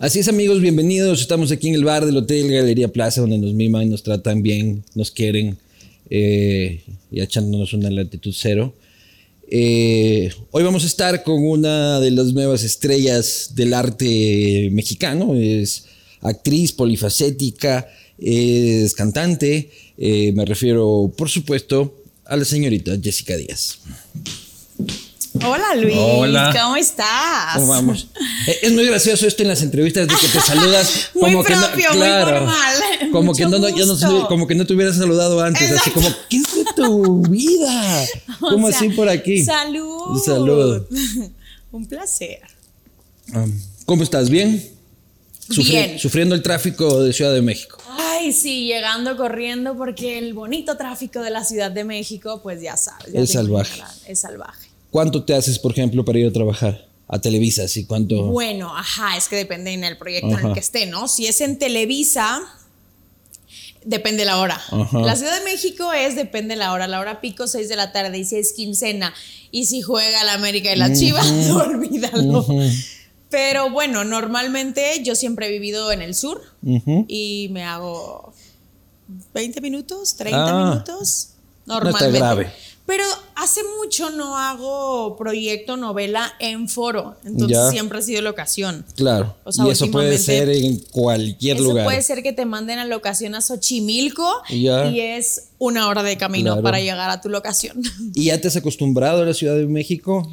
Así es amigos, bienvenidos. Estamos aquí en el bar del Hotel Galería Plaza donde nos miman, nos tratan bien, nos quieren eh, y echándonos una latitud cero. Eh, hoy vamos a estar con una de las nuevas estrellas del arte mexicano. Es actriz polifacética, es cantante. Eh, me refiero, por supuesto, a la señorita Jessica Díaz. Hola Luis, Hola. ¿cómo estás? ¿Cómo vamos? Eh, Es muy gracioso esto en las entrevistas de que te saludas Muy como que no, propio, muy claro, formal. como Mucho que no, no- ya no como que no te hubieras saludado antes, así como ¿qué es de tu vida? O ¿Cómo sea, así por aquí? Salud. Salud. Un placer. Ah, ¿Cómo estás? ¿Bien? Bien. Sufriendo el tráfico de Ciudad de México. Ay, sí, llegando corriendo porque el bonito tráfico de la Ciudad de México, pues ya sabes. ya Es salvaje. Es salvaje. ¿Cuánto te haces, por ejemplo, para ir a trabajar a Televisa? ¿Y cuánto? Bueno, ajá, es que depende en el proyecto en el que esté, ¿no? Si es en Televisa, depende la hora. Ajá. La Ciudad de México es depende la hora. La hora pico, 6 de la tarde, y si es quincena, y si juega la América y la Chivas, olvídalo. Pero bueno, normalmente yo siempre he vivido en el sur y me hago 20 minutos, 30 Ah. minutos. Normalmente. está grave. Pero hace mucho no hago proyecto novela en foro. Entonces Ya. siempre ha sido locación. Claro. O sea, y eso puede ser en cualquier Eso lugar. puede ser que te manden a locación a Xochimilco Ya. y es una hora de camino Claro. para llegar a tu locación. ¿Y ya te has acostumbrado a la Ciudad de México?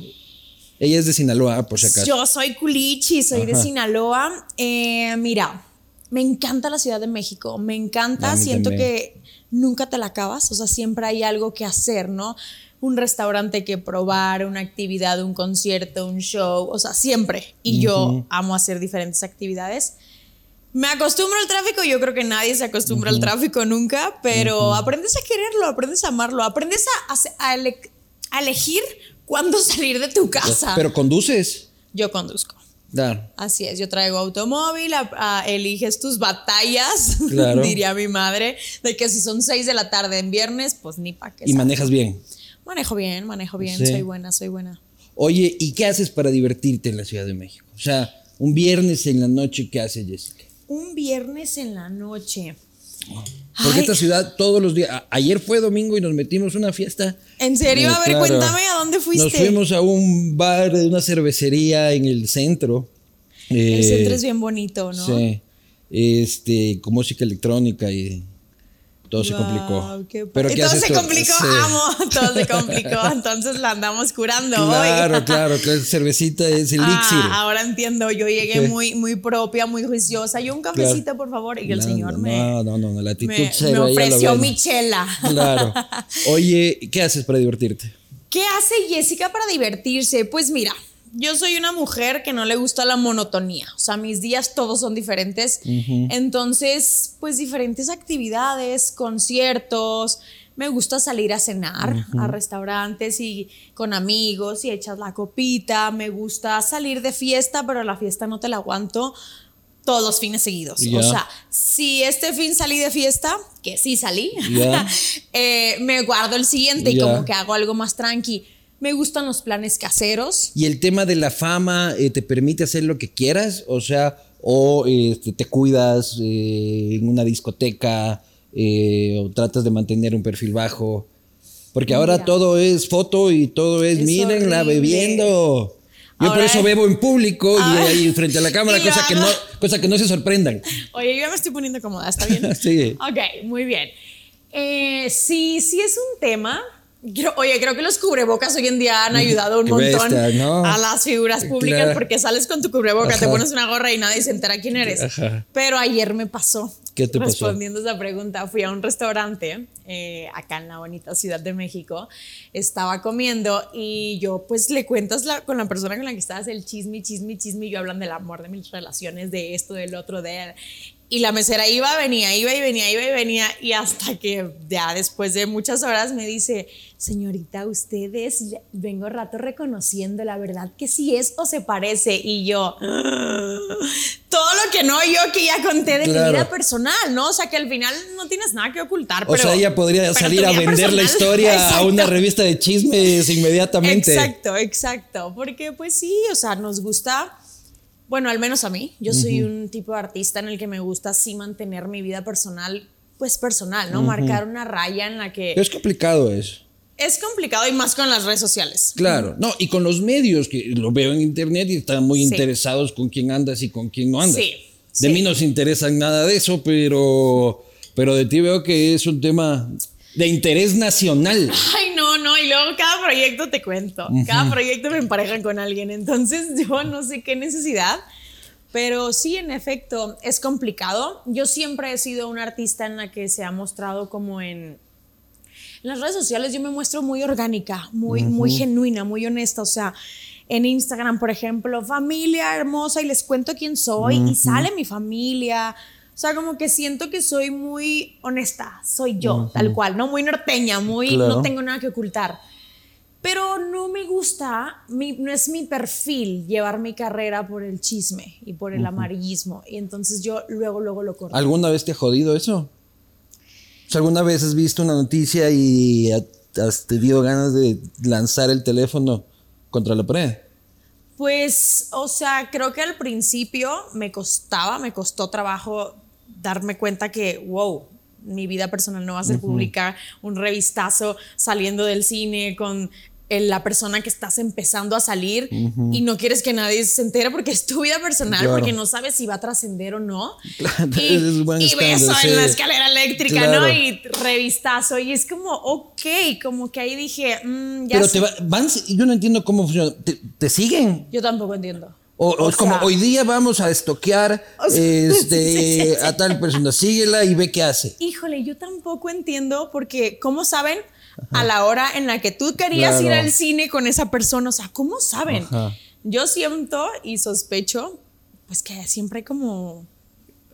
Ella es de Sinaloa, por si acaso. Yo soy culichi, soy de. Sinaloa. Eh, mira, me encanta la Ciudad de México, me encanta, siento también. que nunca te la acabas, o sea, siempre hay algo que hacer, ¿no? Un restaurante que probar, una actividad, un concierto, un show, o sea, siempre. Y yo amo hacer diferentes actividades. Me acostumbro al tráfico, yo creo que nadie se acostumbra al tráfico nunca, pero aprendes a quererlo, aprendes a amarlo, aprendes a, a ele- a elegir cuándo salir de tu casa. Pero conduces. yo conduzco. Claro. Así es, yo traigo automóvil, a- a- eliges tus batallas, Claro. diría mi madre, de que si son 6 de la tarde en viernes, pues ni pa' qué. Y sabes. manejas bien. Manejo bien, manejo bien, Sí. soy buena, soy buena. Oye, ¿y qué haces para divertirte en la Ciudad de México? O sea, un viernes en la noche, ¿qué haces, Jessica? Un viernes en la noche. Porque Ay, esta ciudad todos los días. Ayer fue domingo y nos metimos una fiesta. ¿En serio? Eh, a ver, claro. cuéntame a dónde fuiste. Nos fuimos a un bar, una cervecería en el centro. El Eh, centro es bien bonito, ¿no? Sí. Este, con música electrónica y todo se complicó. Pero Y ¿qué todo haces se tú? complicó, Sí. amo, todo se complicó, entonces la andamos curando Claro, hoy. claro, que cervecita es elixir. Ah, ahora entiendo, yo llegué muy, muy propia, muy juiciosa. Yo un cafecito, por favor, y el No, señor me, No, no, no, la actitud me, cero, me ofreció ves. mi chela. Claro. Oye, ¿qué haces para divertirte? ¿Qué hace Jessica para divertirse? Pues mira, yo soy una mujer que no le gusta la monotonía. O sea, mis días todos son diferentes. Entonces, pues diferentes actividades, conciertos. Me gusta salir a cenar a restaurantes y con amigos y echas la copita. Me gusta salir de fiesta, pero la fiesta no te la aguanto todos los fines seguidos. O sea, si este fin salí de fiesta, que sí salí, eh, me guardo el siguiente y Ya. como que hago algo más tranqui. Me gustan los planes caseros. ¿Y el tema de la fama eh, te permite hacer lo que quieras? O sea, o este, te cuidas eh, en una discoteca eh, o tratas de mantener un perfil bajo. Porque ahora todo es foto y todo es, Es mírenla horrible. bebiendo. Yo por eso es- bebo en público y Ah. ahí frente a la cámara, cosa que, no, cosa que no se sorprendan. Oye, yo ya me estoy poniendo cómoda, ¿está bien? Sí. Ok, muy bien. Eh, sí, sí es un tema. Oye, creo que los cubrebocas hoy en día han ayudado un montón a las figuras públicas Claro. porque sales con tu cubreboca, te pones una gorra y nadie se entera quién eres. Ajá. Pero ayer me pasó. ¿Qué te pasó? Respondiendo esa pregunta, fui a un restaurante eh, acá en la bonita Ciudad de México. Estaba comiendo y yo, pues, le cuentas la- con la persona con la que estabas el chisme, chisme, chisme. Y yo hablan del amor, de mis relaciones, de esto, del otro, de. Y la mesera iba, venía, iba y venía, iba y venía. Y hasta que ya después de muchas horas me dice, señorita, ustedes, vengo rato reconociendo, la verdad que sí es o se parece. Y yo, todo lo que no yo que ya conté de Claro. mi vida personal, ¿no? O sea, que al final no tienes nada que ocultar. O pero- sea, ella podría salir a vender la historia a una revista de chismes inmediatamente. Exacto, exacto. Porque pues sí, o sea, nos gusta Bueno, al menos a mí. Yo soy un tipo de artista en el que me gusta sí mantener mi vida personal, pues personal, ¿no? Marcar una raya en la que... Es complicado eso. Es complicado y más con las redes sociales. Claro, no, y con los medios, que lo veo en internet y están muy interesados con quién andas y con quién no andas. Sí. De mí no se interesa nada de eso, pero, pero de ti veo que es un tema de interés nacional. Ay, no, no, y luego cada proyecto te cuento. Cada proyecto me emparejan con alguien, entonces yo no sé qué necesidad. Pero sí, en efecto, es complicado. Yo siempre he sido una artista en la que se ha mostrado como en en las redes sociales yo me muestro muy orgánica, muy, muy genuina, muy honesta. O sea, en Instagram, por ejemplo, familia hermosa y les cuento quién soy y sale mi familia. O sea, como que siento que soy muy honesta, soy yo, tal cual, ¿no? Muy norteña, muy, no tengo nada que ocultar. Pero no me gusta, no es mi perfil llevar mi carrera por el chisme y por el amarillismo. Y entonces yo luego, luego lo corto. ¿Alguna vez te ha jodido eso? ¿Alguna vez has visto una noticia y has tenido ganas de lanzar el teléfono contra la pared? Pues, o sea, creo que al principio me costaba, me costó trabajo darme cuenta que, wow, mi vida personal no va a ser pública, un revistazo saliendo del cine con la persona que estás empezando a salir y no quieres que nadie se entere porque es tu vida personal, porque no sabes si va a trascender o no. y, y beso en la escalera eléctrica, ¿no? Y revistazo. Y es como, ok, como que ahí dije, mm, ya Pero te van, yo no entiendo cómo funciona. ¿Te, siguen? Yo tampoco entiendo. O, como, hoy día vamos a estoquear este, a tal persona, síguela y ve qué hace. Híjole, yo tampoco entiendo porque, ¿cómo saben? a la hora en la que tú querías ir al cine con esa persona. O sea, ¿cómo saben? Yo siento y sospecho, pues que siempre hay como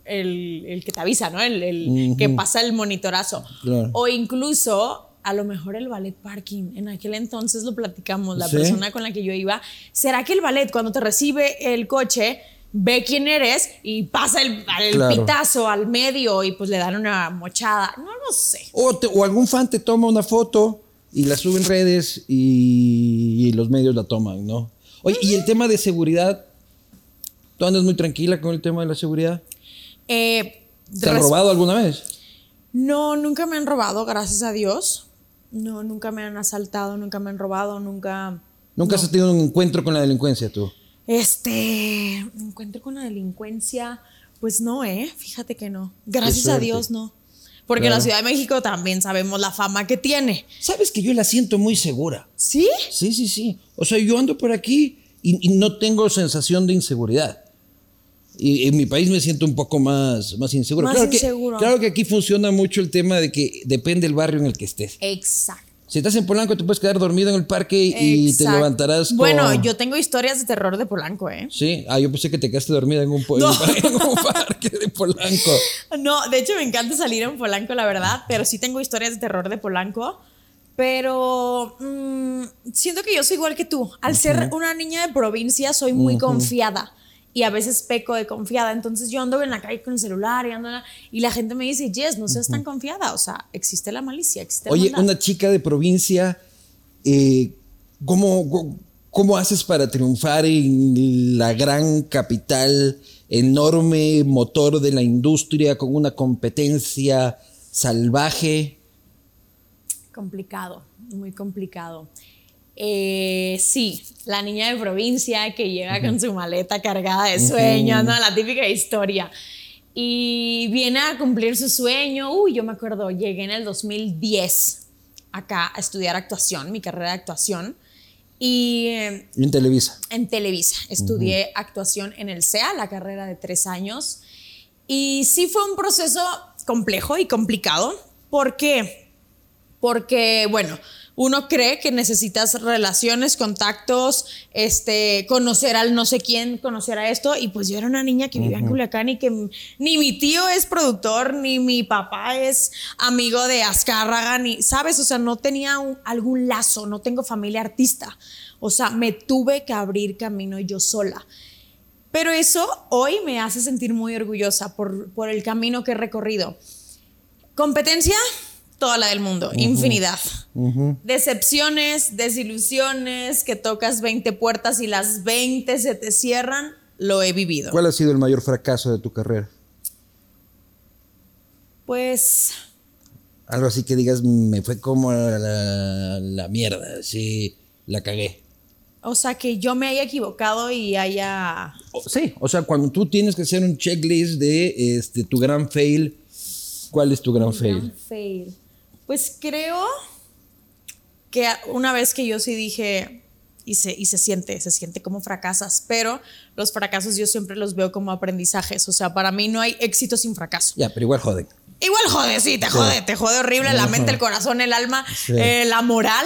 el, que te avisa, ¿no? El, que pasa el monitorazo. O incluso a lo mejor el ballet parking. En aquel entonces lo platicamos, la persona con la que yo iba. ¿Será que el ballet, cuando te recibe el coche, ve quién eres y pasa el, pitazo al medio y pues le dan una mochada. No lo sé. O, algún fan te toma una foto y la sube en redes y, los medios la toman, ¿no? Oye, ¿y el tema de seguridad? ¿Tú andas muy tranquila con el tema de la seguridad? Eh, ¿Te han robado alguna vez? No, nunca me han robado, gracias a Dios. No, nunca me han asaltado, nunca me han robado, nunca... ¿Nunca has tenido un encuentro con la delincuencia tú? Este, encuentro con la delincuencia, pues no, ¿eh? Fíjate que no. Gracias a Dios no. Porque en la Ciudad de México también sabemos la fama que tiene. Sabes que yo la siento muy segura. ¿Sí? Sí, sí, sí. O sea, yo ando por aquí y, no tengo sensación de inseguridad. Y en mi país me siento un poco más, más inseguro. Más claro inseguro. Que, claro que aquí funciona mucho el tema de que depende del barrio en el que estés. Exacto. Si estás en Polanco, te puedes quedar dormido en el parque y te levantarás. Con... Bueno, yo tengo historias de terror de Polanco, ¿eh? Sí, ah, yo pensé que te quedaste dormida en un, parque de Polanco. No, de hecho me encanta salir en Polanco, la verdad, pero sí tengo historias de terror de Polanco. Pero mm, siento que yo soy igual que tú. Al ser una niña de provincia, soy muy confiada y a veces peco de confiada. Entonces yo ando en la calle con el celular y ando y la gente me dice, Jess, no seas tan confiada. O sea, existe la malicia, existe Oye, una chica de provincia, eh, ¿cómo, ¿cómo haces para triunfar en la gran capital, enorme motor de la industria, con una competencia salvaje? Complicado, muy complicado. Eh, sí, la niña de provincia que llega con su maleta cargada de sueños, ¿no? La típica historia. Y viene a cumplir su sueño. Uy, yo me acuerdo, llegué en el 2010 acá a estudiar actuación, mi carrera de actuación. Y. En Televisa. En Televisa. Estudié actuación en el CEA, la carrera de tres años. Y sí fue un proceso complejo y complicado. ¿Por qué? Porque, bueno uno cree que necesitas relaciones, contactos, este, conocer al no sé quién, conocer a esto. Y pues yo era una niña que vivía en Culiacán y que ni mi tío es productor, ni mi papá es amigo de Azcárraga, ni, ¿sabes? O sea, no tenía algún lazo, no tengo familia artista. O sea, me tuve que abrir camino yo sola. Pero eso hoy me hace sentir muy orgullosa por, por el camino que he recorrido. Competencia, toda la del mundo, infinidad. Decepciones, desilusiones, que tocas 20 puertas y las 20 se te cierran, lo he vivido. ¿Cuál ha sido el mayor fracaso de tu carrera? Pues Algo así que digas, me fue como la, la mierda, sí, la cagué. O sea, que yo me haya equivocado y haya... Sí, o sea, cuando tú tienes que hacer un checklist de este, tu gran fail, ¿cuál es tu gran fail? Gran fail. Pues creo que una vez que yo sí dije, y se, y se siente, se siente como fracasas, pero los fracasos yo siempre los veo como aprendizajes. O sea, para mí no hay éxito sin fracaso. Ya, pero igual joden. Igual jode, sí, te jode, te jode horrible la mente, el corazón, el alma, Sí. eh, la moral.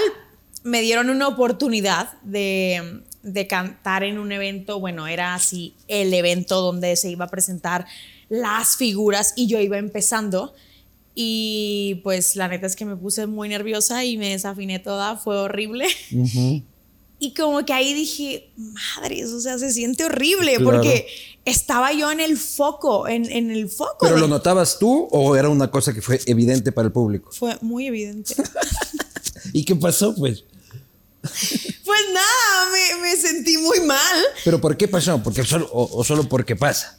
Me dieron una oportunidad de, de cantar en un evento, bueno, era así el evento donde se iba a presentar las figuras y yo iba empezando. Y pues la neta es que me puse muy nerviosa y me desafiné toda, fue horrible. Y como que ahí dije, madres, o sea, se siente horrible Claro. porque estaba yo en el foco, en, en el foco. ¿Pero de- lo notabas tú o era una cosa que fue evidente para el público? Fue muy evidente. ¿Y qué pasó, pues? Pues nada, me, me sentí muy mal. ¿Pero por qué pasó? Porque solo, o, o solo porque pasa?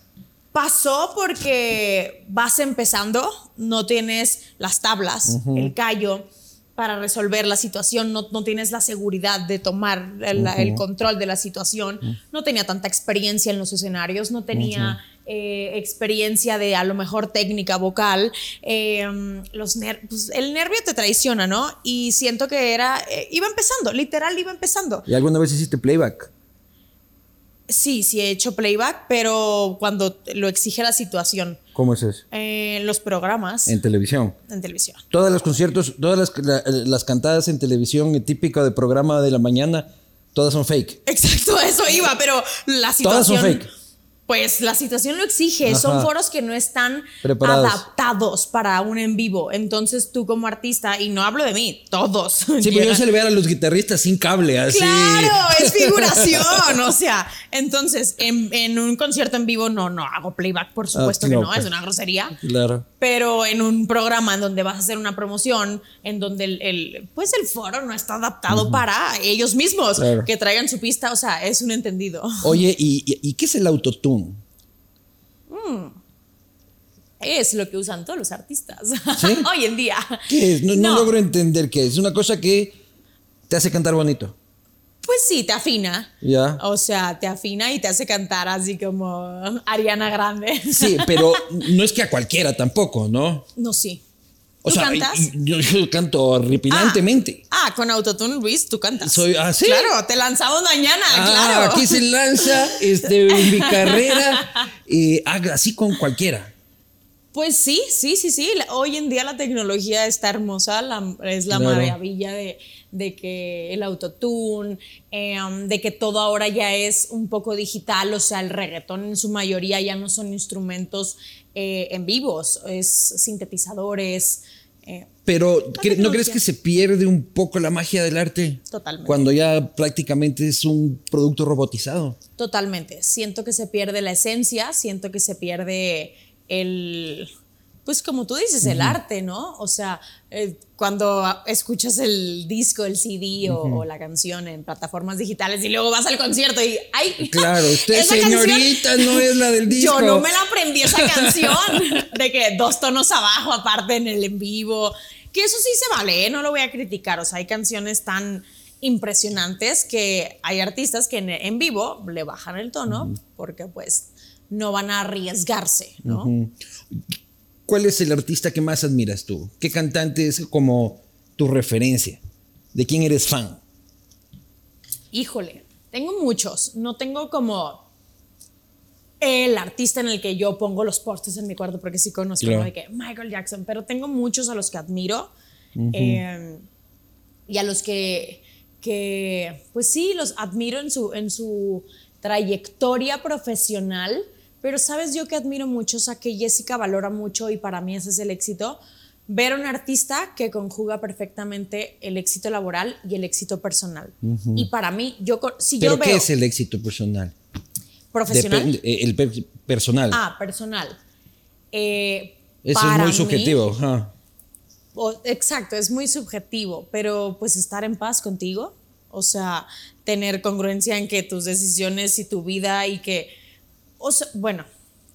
Pasó porque vas empezando, no tienes las tablas, el callo para resolver la situación, no, no tienes la seguridad de tomar el, el control de la situación, no tenía tanta experiencia en los escenarios, no tenía eh, experiencia de a lo mejor técnica vocal, eh, los ner- pues, el nervio te traiciona, ¿no? Y siento que era, eh, iba empezando, literal iba empezando. ¿Y alguna vez hiciste playback? Sí, sí he hecho playback, pero cuando lo exige la situación. ¿Cómo es eso? En los programas En televisión. en televisión. Todos los conciertos, todas las, la- las cantadas en televisión eh, típico de programa de la mañana, todas son fake. Exacto, eso iba, pero la Todas son situación. fake. Pues la situación lo exige, son foros que no están Preparados. adaptados para un en vivo. Entonces tú como artista, y no hablo de mí, todos. Sí, pero yo llegan- se le ve a los guitarristas sin cable, así. Claro, es figuración, o sea, entonces en, en un concierto en vivo no, no hago playback, por supuesto Ah, que no, no, pues. es una grosería. Claro. Pero en un programa en donde vas a hacer una promoción, en donde el, el- pues el foro no está adaptado para ellos mismos, Claro. que traigan su pista, o sea, es un entendido. Oye, ¿y, y- y qué es el autotune? Es lo que usan todos los artistas ¿Sí? hoy en día. ¿Qué es? No, no No. logro entender qué es. Es una cosa que te hace cantar bonito. Pues sí, te afina. Ya. O sea, te afina y te hace cantar así como Ariana Grande. Sí, pero no es que a cualquiera tampoco, ¿no? No, sí. O ¿Tú sea, cantas? yo, yo canto horripilantemente. Ah, con Autotune Luis, tú cantas. Soy- ah, ¿sí? Claro, te lanzamos mañana, Ah, claro. aquí se lanza este, en mi carrera eh, así con cualquiera. Pues sí, sí, sí, sí. Hoy en día la tecnología está hermosa, la- es la Claro. maravilla de, de que el autotune, eh, um, de que todo ahora ya es un poco digital, o sea, el reggaetón en su mayoría ya no son instrumentos eh, en vivos, es sintetizadores. eh, Pero ¿cre- ¿no crees que se pierde un poco la magia del arte? Totalmente. Cuando ya prácticamente es un producto robotizado. Totalmente. Siento que se pierde la esencia, siento que se pierde el, pues como tú dices, el arte, ¿no? O sea, eh, cuando escuchas el disco, el CD o, o la canción en plataformas digitales y luego vas al concierto y ¡ay! Claro, usted canción- señorita no es la del disco. Yo no me la aprendí esa canción de que dos tonos abajo aparte en el en vivo, que eso sí se vale, ¿eh? no lo voy a criticar, o sea, hay canciones tan impresionantes que hay artistas que en, en vivo le bajan el tono porque pues no van a arriesgarse, ¿no? ¿Cuál es el artista que más admiras tú? ¿Qué cantante es como tu referencia? ¿De quién eres fan? Híjole, tengo muchos, no tengo como el artista en el que yo pongo los postes en mi cuarto porque sí conozco Claro. de que Michael Jackson, pero tengo muchos a los que admiro eh, y a los que, que, pues sí, los admiro en su, en su trayectoria profesional, pero sabes yo que admiro mucho, o sea, que Jessica valora mucho y para mí ese es el éxito, ver a un artista que conjuga perfectamente el éxito laboral y el éxito personal. Y para mí, yo, si ¿Pero yo qué veo es el éxito personal? profesional, eh, el per- personal. ah, personal. Eh, Eso es muy mí- subjetivo. exacto, es muy subjetivo, pero pues estar en paz contigo, o sea, tener congruencia en que tus decisiones y tu vida y que O sea, bueno,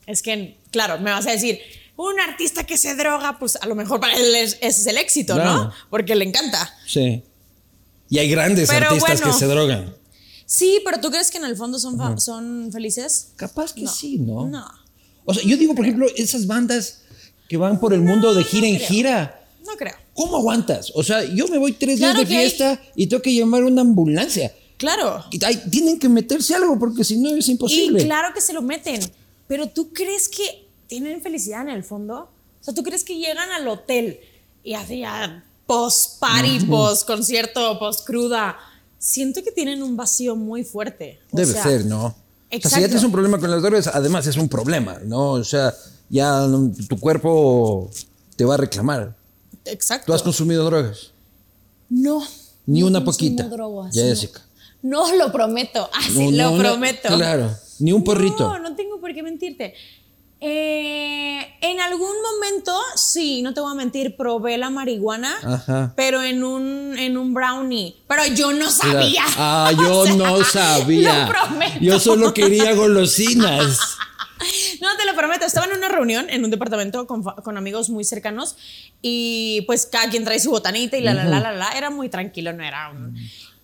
es que, claro, me vas a decir, un artista que se droga, pues a lo mejor para él es- ese es el éxito, Claro. ¿no? Porque le encanta. Sí. Y hay grandes Pero artistas bueno. que se drogan. Sí, pero ¿tú crees que en el fondo son, felices? Capaz que No. sí, ¿no? No. O sea, yo digo, por ejemplo, esas bandas que van por el mundo de gira en creo. gira. No creo. ¿Cómo aguantas? O sea, yo me voy tres Claro días de hay- fiesta y tengo que llamar una ambulancia. Claro. Y hay- tienen que meterse algo porque si no es imposible. Y claro que se lo meten. Pero ¿tú crees que tienen felicidad en el fondo? O sea, ¿tú crees que llegan al hotel y hacían post party, post concierto, post cruda? Siento que tienen un vacío muy fuerte. O Debe sea, ser, ¿no? O sea, si ya Exacto. tienes un problema con las drogas, además es un problema, ¿no? O sea, ya tu cuerpo te va a reclamar. Exacto. ¿Tú has consumido drogas? No. Ni no una poquita. drogas, Jessica. No. No, lo prometo. Ah, sí, No, lo no, no, prometo. claro. Ni un porrito. No, no tengo por qué mentirte. Eh, en algún momento, sí, no te voy a mentir, probé la marihuana, Ajá. pero en un, en un brownie. Pero yo no sabía. Ah, O yo sea, no sabía. Lo prometo. Yo solo quería golosinas. No, te lo prometo. Estaba en una reunión en un departamento con, con amigos muy cercanos y pues cada quien trae su botanita y la, la, la, la, la. Era muy tranquilo, no era un...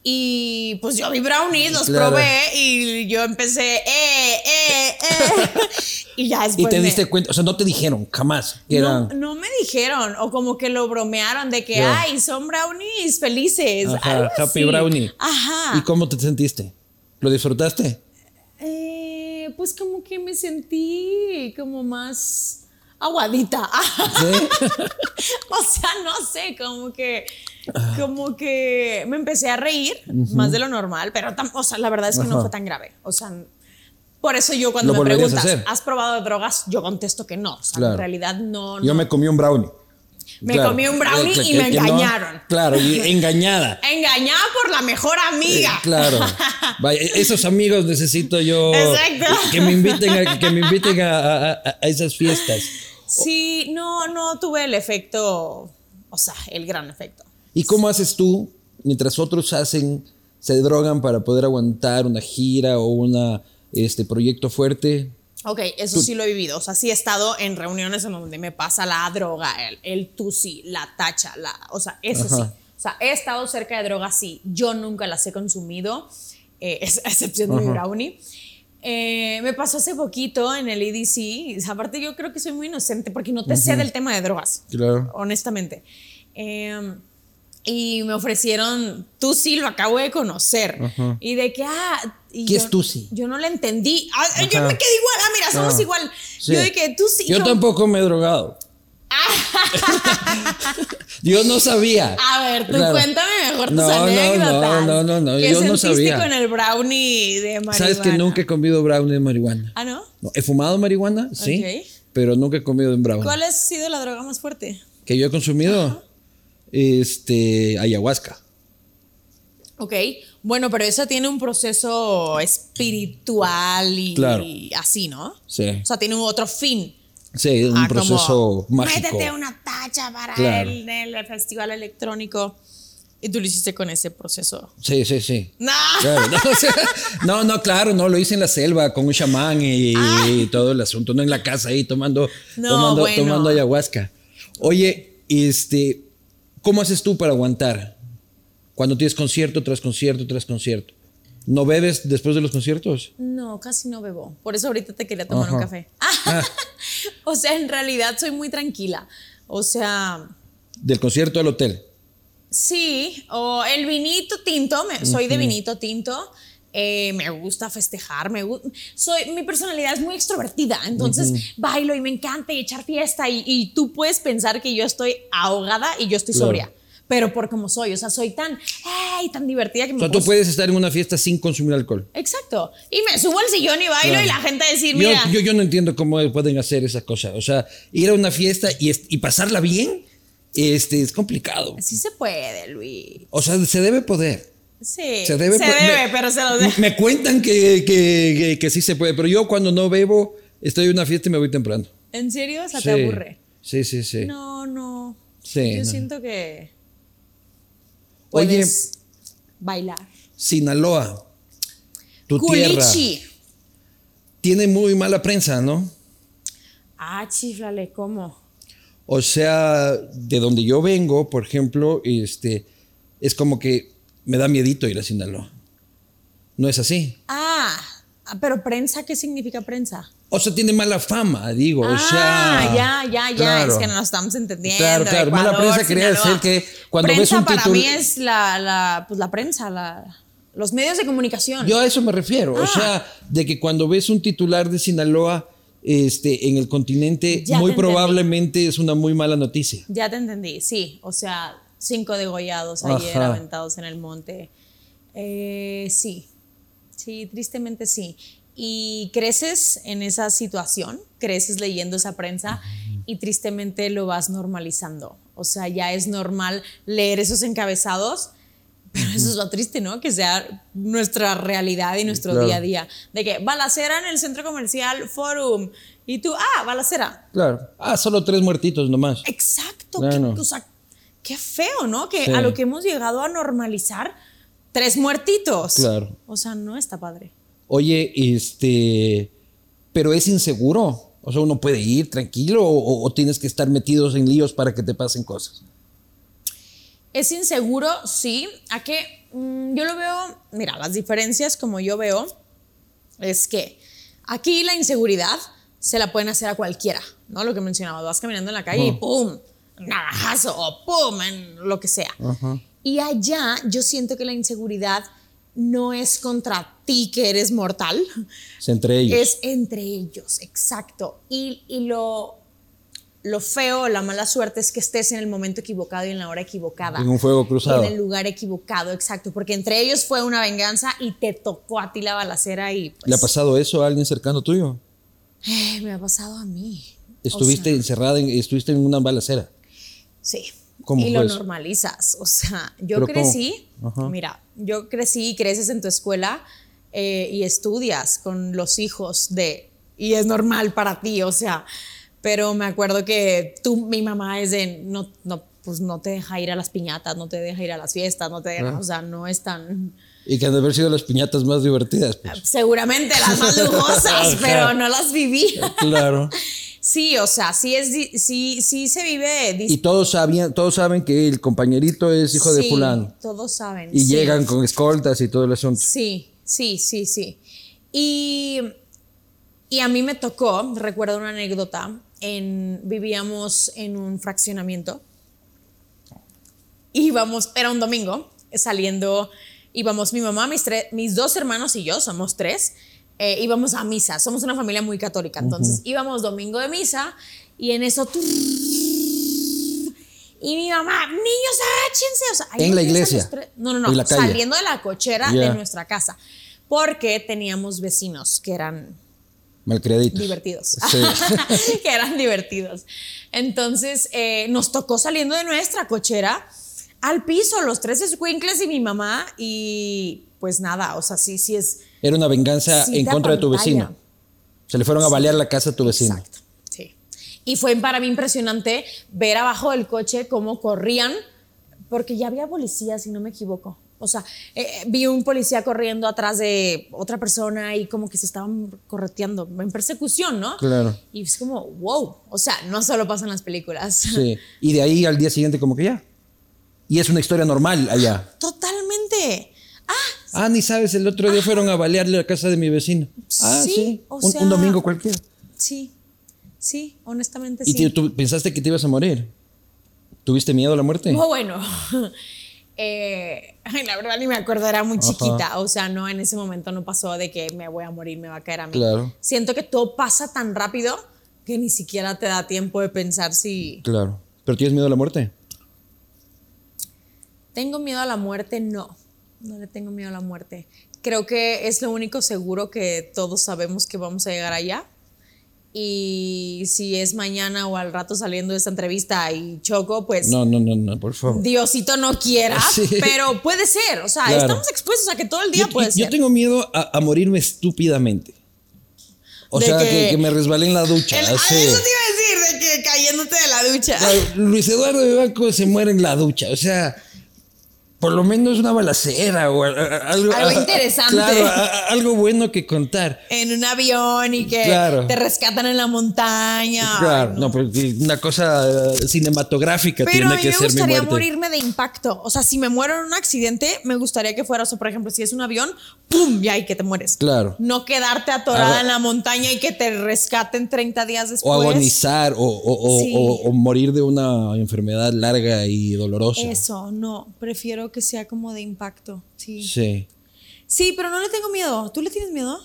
Y pues yo vi brownies, los Claro. probé y yo empecé, eh, eh, eh. y ya después Y te me- diste cuenta, o sea, no te dijeron jamás que no, eran. no me dijeron, o como que lo bromearon de que, ay, son brownies felices. Ajá, algo happy así. brownie. Ajá. ¿Y cómo te sentiste? ¿Lo disfrutaste? Eh, pues como que me sentí como más aguadita. ¿Sí? o sea, no sé, como que, como que me empecé a reír más de lo normal, pero, o sea, la verdad es que no fue tan grave. O sea, por eso yo cuando ¿Lo me preguntas? ¿has probado drogas? Yo contesto que no. O sea, Claro. en realidad no. Yo me comí un brownie. Me comí un brownie Eh, y que- me no- engañaron. claro, y engañada. Engañada por la mejor amiga. Eh, claro. Vaya, esos amigos necesito yo Exacto. que me inviten a, que me inviten a, a- a- a esas fiestas. Sí, no, no tuve el efecto, o sea, el gran efecto. ¿Y cómo haces tú mientras otros hacen, se drogan para poder aguantar una gira o una este proyecto fuerte? Ok, eso sí lo he vivido. O sea, sí he estado en reuniones en donde me pasa la droga, el, el tusi, la tacha, la, o sea, eso Ajá. sí. O sea, he estado cerca de drogas, sí. Yo nunca las he consumido, eh, a excepción de mi brownie. Eh, me pasó hace poquito en el EDC. Aparte, yo creo que soy muy inocente porque no te sé del tema de drogas. Claro. honestamente. Eh, y me ofrecieron, tú sí lo acabo de conocer. Ajá. Y de que, ah. y ¿Qué yo- es Tusi? Yo no le entendí. Ah, yo me quedé igual. Ah, mira, somos Ah, igual. sí. Yo de que tú sí. Yo no- tampoco me he drogado. Yo no sabía. A ver, tú Claro. cuéntame mejor tus No, no, anécdotas. no, no, no, no, ¿Qué yo no sabía. con el brownie de marihuana? ¿Sabes que nunca he comido brownie de marihuana? Ah, ¿no? No, he fumado marihuana, sí, Ok. pero nunca he comido en brownie. ¿Cuál ha sido la droga más fuerte? Que yo he consumido, este, ayahuasca. Ok, bueno, pero eso tiene un proceso espiritual y, Claro. y así, ¿no? Sí, O sea, tiene un otro fin. sí, un Ah, proceso como, mágico. Métete una tacha para Claro. el, el festival electrónico. Y tú lo hiciste con ese proceso. Sí, sí, sí. No. Claro, no, o sea, no, no, claro, no, lo hice en la selva con un chamán y, y todo el asunto, no en la casa ahí tomando, Ah. No, tomando, bueno. tomando ayahuasca. Oye, este, ¿cómo haces tú para aguantar? Cuando tienes concierto tras concierto tras concierto. ¿No bebes después de los conciertos? No, casi no bebo. Por eso ahorita te quería tomar un café. Ah. o sea, en realidad soy muy tranquila. O sea, Del concierto al hotel. sí, o el vinito tinto, soy de vinito tinto. Eh, me gusta festejar, me soy, mi personalidad es muy extrovertida, entonces bailo y me encanta y echar fiesta y, y tú puedes pensar que yo estoy ahogada y yo estoy Claro. sobria, pero por como soy, o sea, soy tan, ¡ay! tan divertida que me O sea, tú puedes estar en una fiesta sin consumir alcohol. Exacto, y me subo al sillón y bailo Claro. y la gente decir, Yo, mira, yo, yo no entiendo cómo pueden hacer esa cosa. O sea, ir a una fiesta y, y pasarla bien este, es complicado. sí se puede, Luis. O sea, se debe poder. Sí, Se debe, po- me- pero se lo de- Me cuentan que, que, que- que sí se puede, pero yo cuando no bebo, estoy en una fiesta y me voy temprano. ¿En serio? O sea, Sí. te aburre. Sí, sí, sí. No, no. Sí, Yo no. siento que Oye, bailar. Sinaloa, tu tierra. Culichi. tiene muy mala prensa, ¿no? Ah, chiflale, ¿cómo? O sea, de donde yo vengo, por ejemplo, este, es como que me da miedito ir a Sinaloa. ¿No es así? Ah, pero prensa, ¿qué significa prensa? O sea, tiene mala fama, digo. ah, o sea, ya, ya, ya. claro. Es que no nos estamos entendiendo. Claro, claro. Mala Ecuador, prensa quería Sinaloa. decir que cuando ves Prensa un para mí es la, la, pues la prensa, la, los medios de comunicación. Yo a eso me refiero. O Ah. sea, de que cuando ves un titular de Sinaloa este, en el continente, Ya muy probablemente es una muy mala noticia. Ya te entendí, sí. O sea, cinco degollados ayer Ajá. aventados en el monte. Eh, sí, sí, tristemente sí. Y creces en esa situación, creces leyendo esa prensa y tristemente lo vas normalizando. O sea, ya es normal leer esos encabezados, pero eso es lo triste, ¿no? Que sea nuestra realidad y nuestro Claro. día a día. De que balacera en el centro comercial Forum y tú, ah, balacera, Claro. Ah, solo tres muertitos nomás. Exacto. Claro. O sea, qué feo, ¿no? Que Sí. a lo que hemos llegado a normalizar tres muertitos. Claro. O sea, no está padre. Oye, este, pero es inseguro. O sea, uno puede ir tranquilo o, o tienes que estar metidos en líos para que te pasen cosas. Es inseguro, sí. A que mm, yo lo veo, mira, las diferencias como yo veo es que aquí la inseguridad se la pueden hacer a cualquiera, ¿no? Lo que mencionaba, vas caminando en la calle y ¡pum! Navajazo o ¡pum! En lo que sea. Y allá yo siento que la inseguridad no es contra ti que eres mortal, Es entre ellos. es entre ellos, exacto. Y, y lo, lo feo, la mala suerte es que estés en el momento equivocado y en la hora equivocada. En un fuego cruzado. En el lugar equivocado, exacto. Porque entre ellos fue una venganza y te tocó a ti la balacera y pues, ¿Le ha pasado eso a alguien cercano tuyo? eh, me ha pasado a mí. O Estuviste sea, encerrada, en, estuviste en una balacera. Sí. ¿Cómo y fue lo eso? normalizas. O sea, yo crecí, mira, yo crecí y creces en tu escuela eh, y estudias con los hijos de, y es normal para ti, o sea, pero me acuerdo que tú, mi mamá es de, no, no, pues no te deja ir a las piñatas, no te deja ir a las fiestas, no te deja, Ah. o sea, no es tan, Y que han de haber sido las piñatas más divertidas. pues. seguramente las más lujosas, pero no las viví. Claro. Sí, o sea, sí es, sí, sí se vive. Y todos sabían, todos saben que el compañerito es hijo de Sí, fulano. Todos saben. Y sí. llegan con escoltas y todo el asunto. Sí, sí, sí, sí. Y, y a mí me tocó, recuerdo una anécdota, en, vivíamos en un fraccionamiento. Íbamos, era un domingo, saliendo, íbamos mi mamá, mis, tres, mis dos hermanos y yo, somos tres, eh, íbamos a misa, somos una familia muy católica, entonces íbamos domingo de misa y en eso... Y mi mamá, niños, agáchense. O sea, En la iglesia, No, no, no. la. Saliendo de la cochera de nuestra casa. Porque teníamos vecinos que eran Malcriaditos. divertidos. Sí. que eran divertidos. Entonces, eh, nos tocó saliendo de nuestra cochera al piso, los tres escuincles y mi mamá. Y pues nada, o sea, sí, sí es. Era una venganza Sí en contra de tu vecino. Se le fueron a balear la casa a tu vecino. Exacto, sí. Y fue para mí impresionante ver abajo del coche cómo corrían, porque ya había policías, si no me equivoco. O sea, eh, vi un policía corriendo atrás de otra persona y como que se estaban correteando en persecución, ¿no? Claro. Y es como, wow. O sea, no solo pasa en las películas. Sí. Y de ahí al día siguiente como que ya. Y es una historia normal allá. Totalmente. Ah, Ah, ni sabes, el otro día fueron a balearle la casa de mi vecino. Ah, Sí, sí. o un, sea- un domingo cualquiera. sí. Sí, honestamente ¿Y sí. te- tú pensaste que te ibas a morir? ¿Tuviste miedo a la muerte? No, bueno. eh, la verdad ni me acuerdo, era muy chiquita. O sea, no, en ese momento no pasó de que me voy a morir, me va a caer a mí. Claro. Siento que todo pasa tan rápido que ni siquiera te da tiempo de pensar si Claro. ¿Pero tienes miedo a la muerte? tengo miedo a la muerte. No, no le tengo miedo a la muerte. Creo que es lo único seguro que todos sabemos que vamos a llegar allá. Y si es mañana o al rato saliendo de esta entrevista y choco, pues No, no, no, no, por favor. Diosito no quiera, Sí. pero puede ser. O sea, Claro. estamos expuestos a que todo el día Yo, puede yo ser. tengo miedo a, a morirme estúpidamente. O De sea, que, que- que me resbalé en la ducha. El- ah, así. Eso te iba a decir, de que cayéndote de la ducha. Ah, Luis Eduardo de Banco se muere en la ducha. O sea, por lo menos una balacera o algo, algo interesante. Claro, algo bueno que contar. En un avión y que te rescatan en la montaña. Claro, no, porque una cosa cinematográfica tiene que ser mi muerte. me gustaría morirme de impacto. O sea, si me muero en un accidente, me gustaría que fuera, o por ejemplo, si es un avión, ¡pum! Ya y que te mueres. Claro. No quedarte atorada en la montaña y que te rescaten 30 días después. O agonizar o, o morir de una enfermedad larga y dolorosa. Eso, no. Prefiero que sea como de impacto. Sí. Sí. Sí, pero no le tengo miedo. ¿Tú le tienes miedo?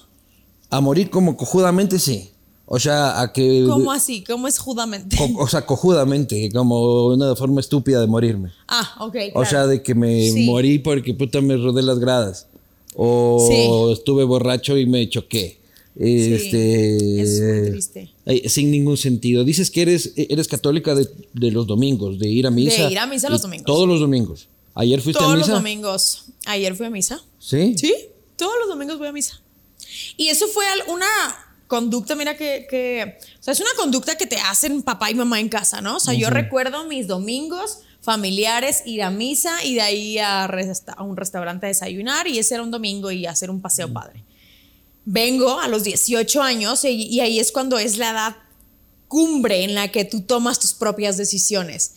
A morir como cojudamente, sí. O sea, a que. ¿Cómo así? ¿Cómo es judamente? o sea, cojudamente, como una forma estúpida de morirme. Ah, ok. O sea, de que me morí porque puta me rodé las gradas. O estuve borracho y me choqué. Este, es muy triste. Sin ningún sentido. Dices que eres, eres católica de, de, los domingos, de ir a misa. De ir a misa los domingos. Todos los domingos. ¿Ayer fuiste a misa? Todos los domingos. Ayer fui a misa. ¿Sí? Sí, todos los domingos voy a misa. Y eso fue una conducta, mira que, o sea, es una conducta que te hacen papá y mamá en casa, ¿no? O sea, yo recuerdo mis domingos familiares ir a misa y de ahí a, un restaurante a desayunar y ese era un domingo y hacer un paseo padre. Vengo a los 18 años y ahí es cuando es la edad cumbre en la que tú tomas tus propias decisiones.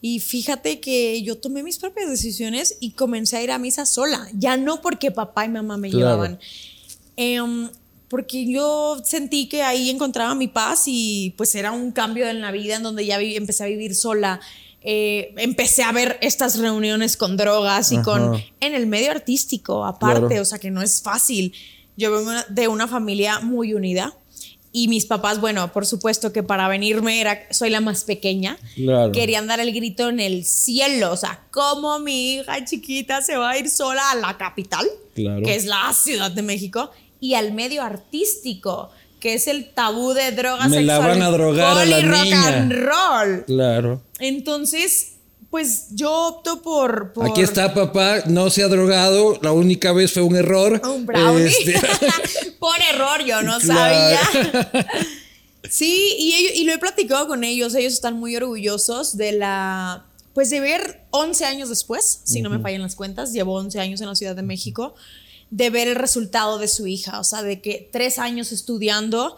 Y fíjate que yo tomé mis propias decisiones y comencé a ir a misa sola, ya no porque papá y mamá me llevaban, em, porque yo sentí que ahí encontraba mi paz y pues era un cambio en la vida en donde ya empecé a vivir sola. Eh, empecé a ver estas reuniones con drogas y con en el medio artístico aparte, o sea que no es fácil. Yo vengo de una familia muy unida y mis papás, bueno, por supuesto que para venirme era, soy la más pequeña. Querían dar el grito en el cielo. O sea, ¿cómo mi hija chiquita se va a ir sola a la capital? Que es la Ciudad de México. Y al medio artístico, que es el tabú de drogas Me la van a drogar a la rock and roll. Claro. Entonces, pues yo opto por, Aquí está papá, no se ha drogado, la única vez fue un error. Un brownie. Este, por error, yo no sabía. sí, y, y lo he platicado con ellos, ellos están muy orgullosos de la... Pues de ver 11 años después, si no me fallan las cuentas, llevo 11 años en la Ciudad de México, de ver el resultado de su hija, o sea, de que tres años estudiando,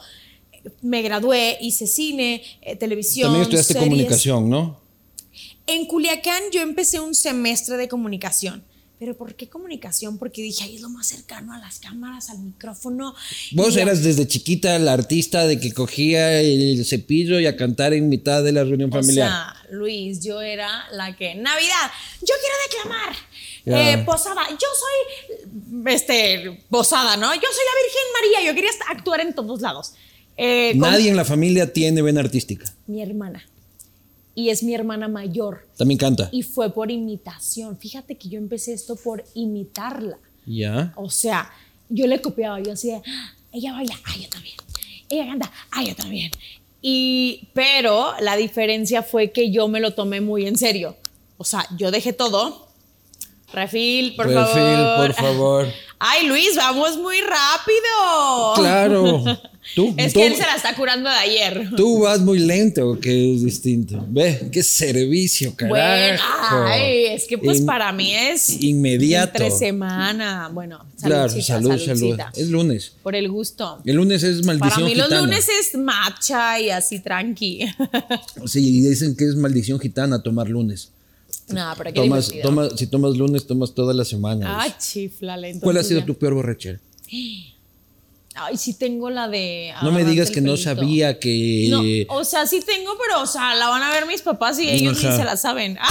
me gradué, hice cine, eh, televisión. También estudiaste comunicación, ¿no? En Culiacán yo empecé un semestre de comunicación. ¿Pero por qué comunicación? Porque dije, ahí es lo más cercano a las cámaras, al micrófono. Vos eras desde chiquita la artista de que cogía el cepillo y a cantar en mitad de la reunión familiar. O sea, Luis, yo era la que, Navidad, yo quiero declamar. Eh, posada, yo soy, este, posada, ¿no? Yo soy la Virgen María, yo quería actuar en todos lados. Eh, Nadie en la familia tiene vena artística. Mi hermana y es mi hermana mayor. También canta. Y fue por imitación. Fíjate que yo empecé esto por imitarla. Ya. O sea, yo le copiaba, yo hacía, ah, ella baila, ah, yo también. Ella canta, ah, yo también. Y, pero la diferencia fue que yo me lo tomé muy en serio. O sea, yo dejé todo. Refil, por favor. Refil, por favor. Ay, Luis, vamos muy rápido. Claro. es que él se la está curando de ayer. Tú vas muy lento, que es distinto. Ve, qué servicio, carajo. Bueno, ay, es que pues para mí es inmediato. Entre semana. Bueno, claro, salud, salud. Es lunes. Por el gusto. El lunes es maldición Para mí los lunes es matcha y así tranqui. sí, dicen que es maldición gitana tomar lunes. No, pero qué tomas, tomas, Si tomas lunes, tomas toda la semana. Ay, chiflale. ¿Cuál ha sido tu peor borrachera? Ay, sí tengo la de. No me digas que no sabía que. No, o sea, sí tengo, pero, o sea, la van a ver mis papás y ellos ni se la saben.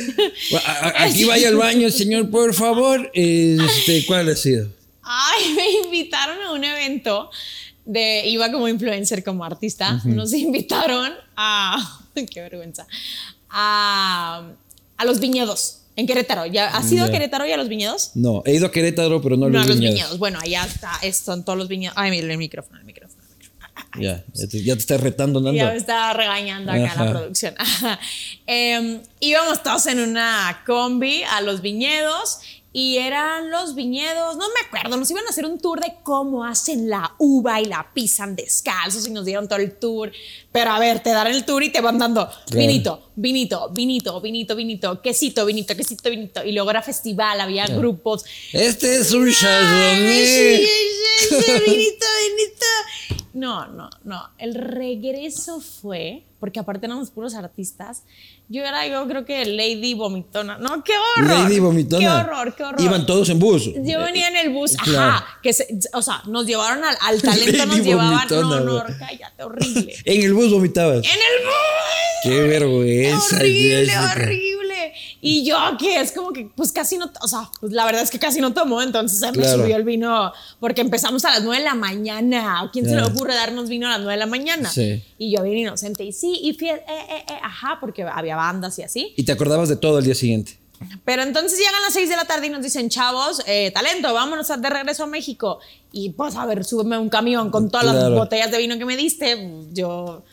Aquí vaya al baño, señor, por favor. Este, ¿Cuál ha sido? Ay, me invitaron a un evento de. Iba como influencer, como artista. Nos invitaron a. Qué vergüenza. A, a los viñedos. En Querétaro, ¿ya has ido a Querétaro y a los viñedos? No, he ido a Querétaro, pero no a los, no, a los viñedos. Bueno, allá está, son todos los viñedos. Ay, mira el micrófono, el micrófono. ya, ya te, ya te estás retando, Nando. Ya me está regañando acá la producción. eh, íbamos todos en una combi a los viñedos y eran los viñedos, no me acuerdo, nos iban a hacer un tour de cómo hacen la uva y la pisan descalzos y nos dieron todo el tour. Pero a ver, te dan el tour y te van dando vinito, vinito, vinito, vinito, vinito, quesito, vinito, quesito, vinito. Y luego era festival, había grupos. Este es un chardonnay. vinito, vinito. No, no, no. El regreso fue, porque aparte éramos puros artistas, yo era, yo creo que Lady Vomitona. No, qué horror. Lady Vomitona. Qué horror, qué horror. Iban todos en bus. Yo venía en el bus, ajá. Que o sea, nos llevaron al, al talento, nos llevaban. no, no, cállate, horrible. en el bus vomitabas. En el bus. Qué vergüenza. Horrible, horrible. Y yo que es como que, pues casi no, o sea, pues la verdad es que casi no tomó, entonces se me subió el vino, porque empezamos a las 9 de la mañana. ¿Quién se le ocurre darnos vino a las 9 de la mañana? Sí. Y yo bien inocente, y sí, y fui, eh, eh, eh, ajá, porque había bandas y así. Y te acordabas de todo el día siguiente. Pero entonces llegan las 6 de la tarde y nos dicen, chavos, eh, talento, vámonos de regreso a México. Y pues, a ver, súbeme un camión con todas las botellas de vino que me diste. Yo,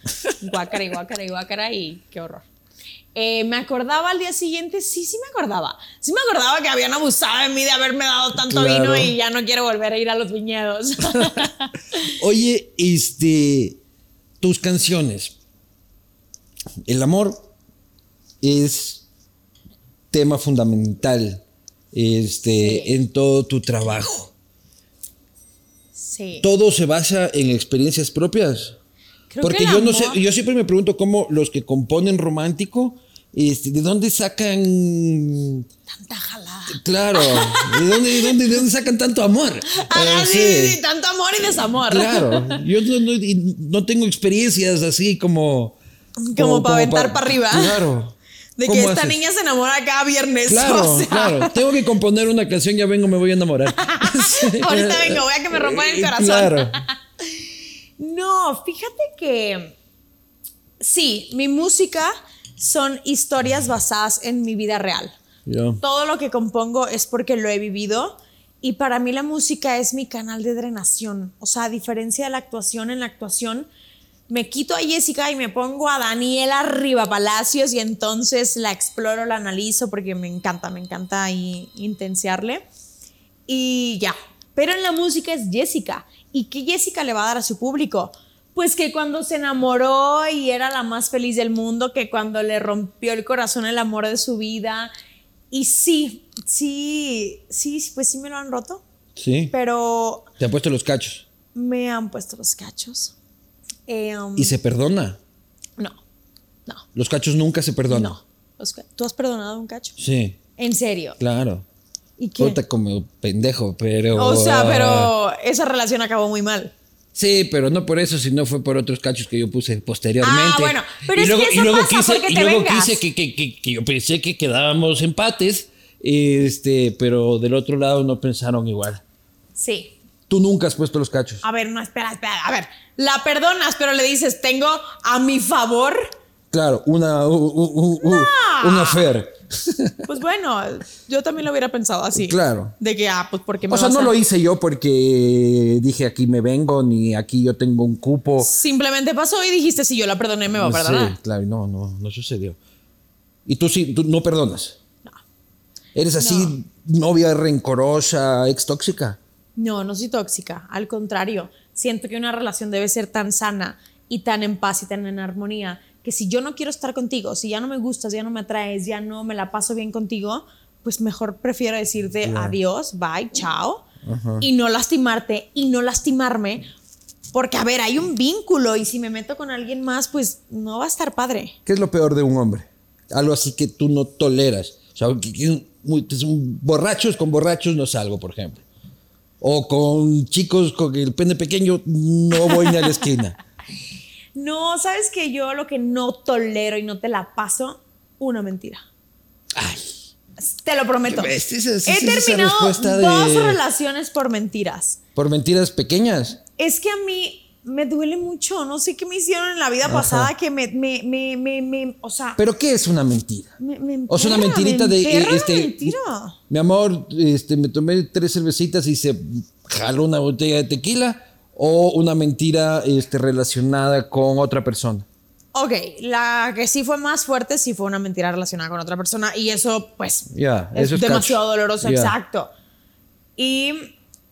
guácara y guácara y guácara y qué horror. Eh, me acordaba al día siguiente, sí, sí me acordaba. Sí me acordaba que habían abusado de mí de haberme dado tanto vino y ya no quiero volver a ir a los viñedos. Oye, este, tus canciones. El amor es tema fundamental este, en todo tu trabajo. Sí. Todo se basa en experiencias propias. Porque yo no sé, yo siempre me pregunto cómo los que componen romántico, este, ¿de dónde sacan tanta jalada? Claro, ¿de dónde, de dónde, de dónde sacan tanto amor? Ah, sí, sí, sí, tanto amor y desamor. Claro, yo no, no, tengo experiencias así como... Como, para aventar para arriba. Claro. De que esta niña se enamora cada viernes. Claro, claro. Tengo que componer una canción, ya vengo, me voy a enamorar. Ahorita vengo, voy a que me rompan el corazón. Claro. No, fíjate que sí, mi música son historias basadas en mi vida real. Todo lo que compongo es porque lo he vivido y para mí la música es mi canal de drenación. O sea, a diferencia de la actuación, en la actuación me quito a Jessica y me pongo a Daniela Riva Palacios y entonces la exploro, la analizo porque me encanta, me encanta intensiarle. Y ya. Pero en la música es Jessica ¿Y qué Jessica le va a dar a su público? Pues que cuando se enamoró y era la más feliz del mundo, que cuando le rompió el corazón el amor de su vida. Y sí, sí, sí, pues sí me lo han roto. Sí. Pero... ¿Te han puesto los cachos? Me han puesto los cachos. Eh, um, ¿Y se perdona? No, no. ¿Los cachos nunca se perdonan? No. ¿Tú has perdonado un cacho? Sí. ¿En serio? Claro. ¿Y qué? como pendejo, pero. O sea, pero esa relación acabó muy mal. Sí, pero no por eso, sino fue por otros cachos que yo puse posteriormente. Ah, bueno, pero y es luego, que eso y luego quise, y luego quise que, que, que, yo pensé que quedábamos empates, este, pero del otro lado no pensaron igual. Sí. Tú nunca has puesto los cachos. A ver, no, espera, espera. A ver, la perdonas, pero le dices, tengo a mi favor. Claro, una, una fer. Pues bueno, yo también lo hubiera pensado así. Claro. De que, ah, pues porque me O sea, no lo hice yo porque dije aquí me vengo, ni aquí yo tengo un cupo. Simplemente pasó y dijiste, si yo la perdoné, me va a perdonar. Sí, claro, no, no, no sucedió. ¿Y tú sí, tú no perdonas? No. ¿Eres así novia rencorosa, ex tóxica? No, no soy tóxica. Al contrario, siento que una relación debe ser tan sana y tan en paz y tan en armonía que si yo no quiero estar contigo, si ya no me gustas, ya no me atraes, ya no me la paso bien contigo, pues mejor prefiero decirte adiós, bye, chao, y no lastimarte y no lastimarme, porque a ver, hay un vínculo y si me meto con alguien más, pues no va a estar padre. ¿Qué es lo peor de un hombre? Algo así que tú no toleras. O sea, que, borrachos con borrachos no salgo, por ejemplo. O con chicos con el pene pequeño no voy ni a la esquina. No, sabes que yo lo que no tolero y no te la paso, una mentira. Ay. Te lo prometo. He terminado dos relaciones por mentiras. ¿Por mentiras pequeñas? Es que a mí me duele mucho. No sé qué me hicieron en la vida pasada que me, me, me, me, o sea. ¿Pero qué es una mentira? o sea, una mentirita de. este, mentira. Mi amor, este, me tomé tres cervecitas y se jaló una botella de tequila o una mentira este, relacionada con otra persona. Ok, la que sí fue más fuerte sí fue una mentira relacionada con otra persona y eso pues Ya, es eso es demasiado doloroso, exacto. Y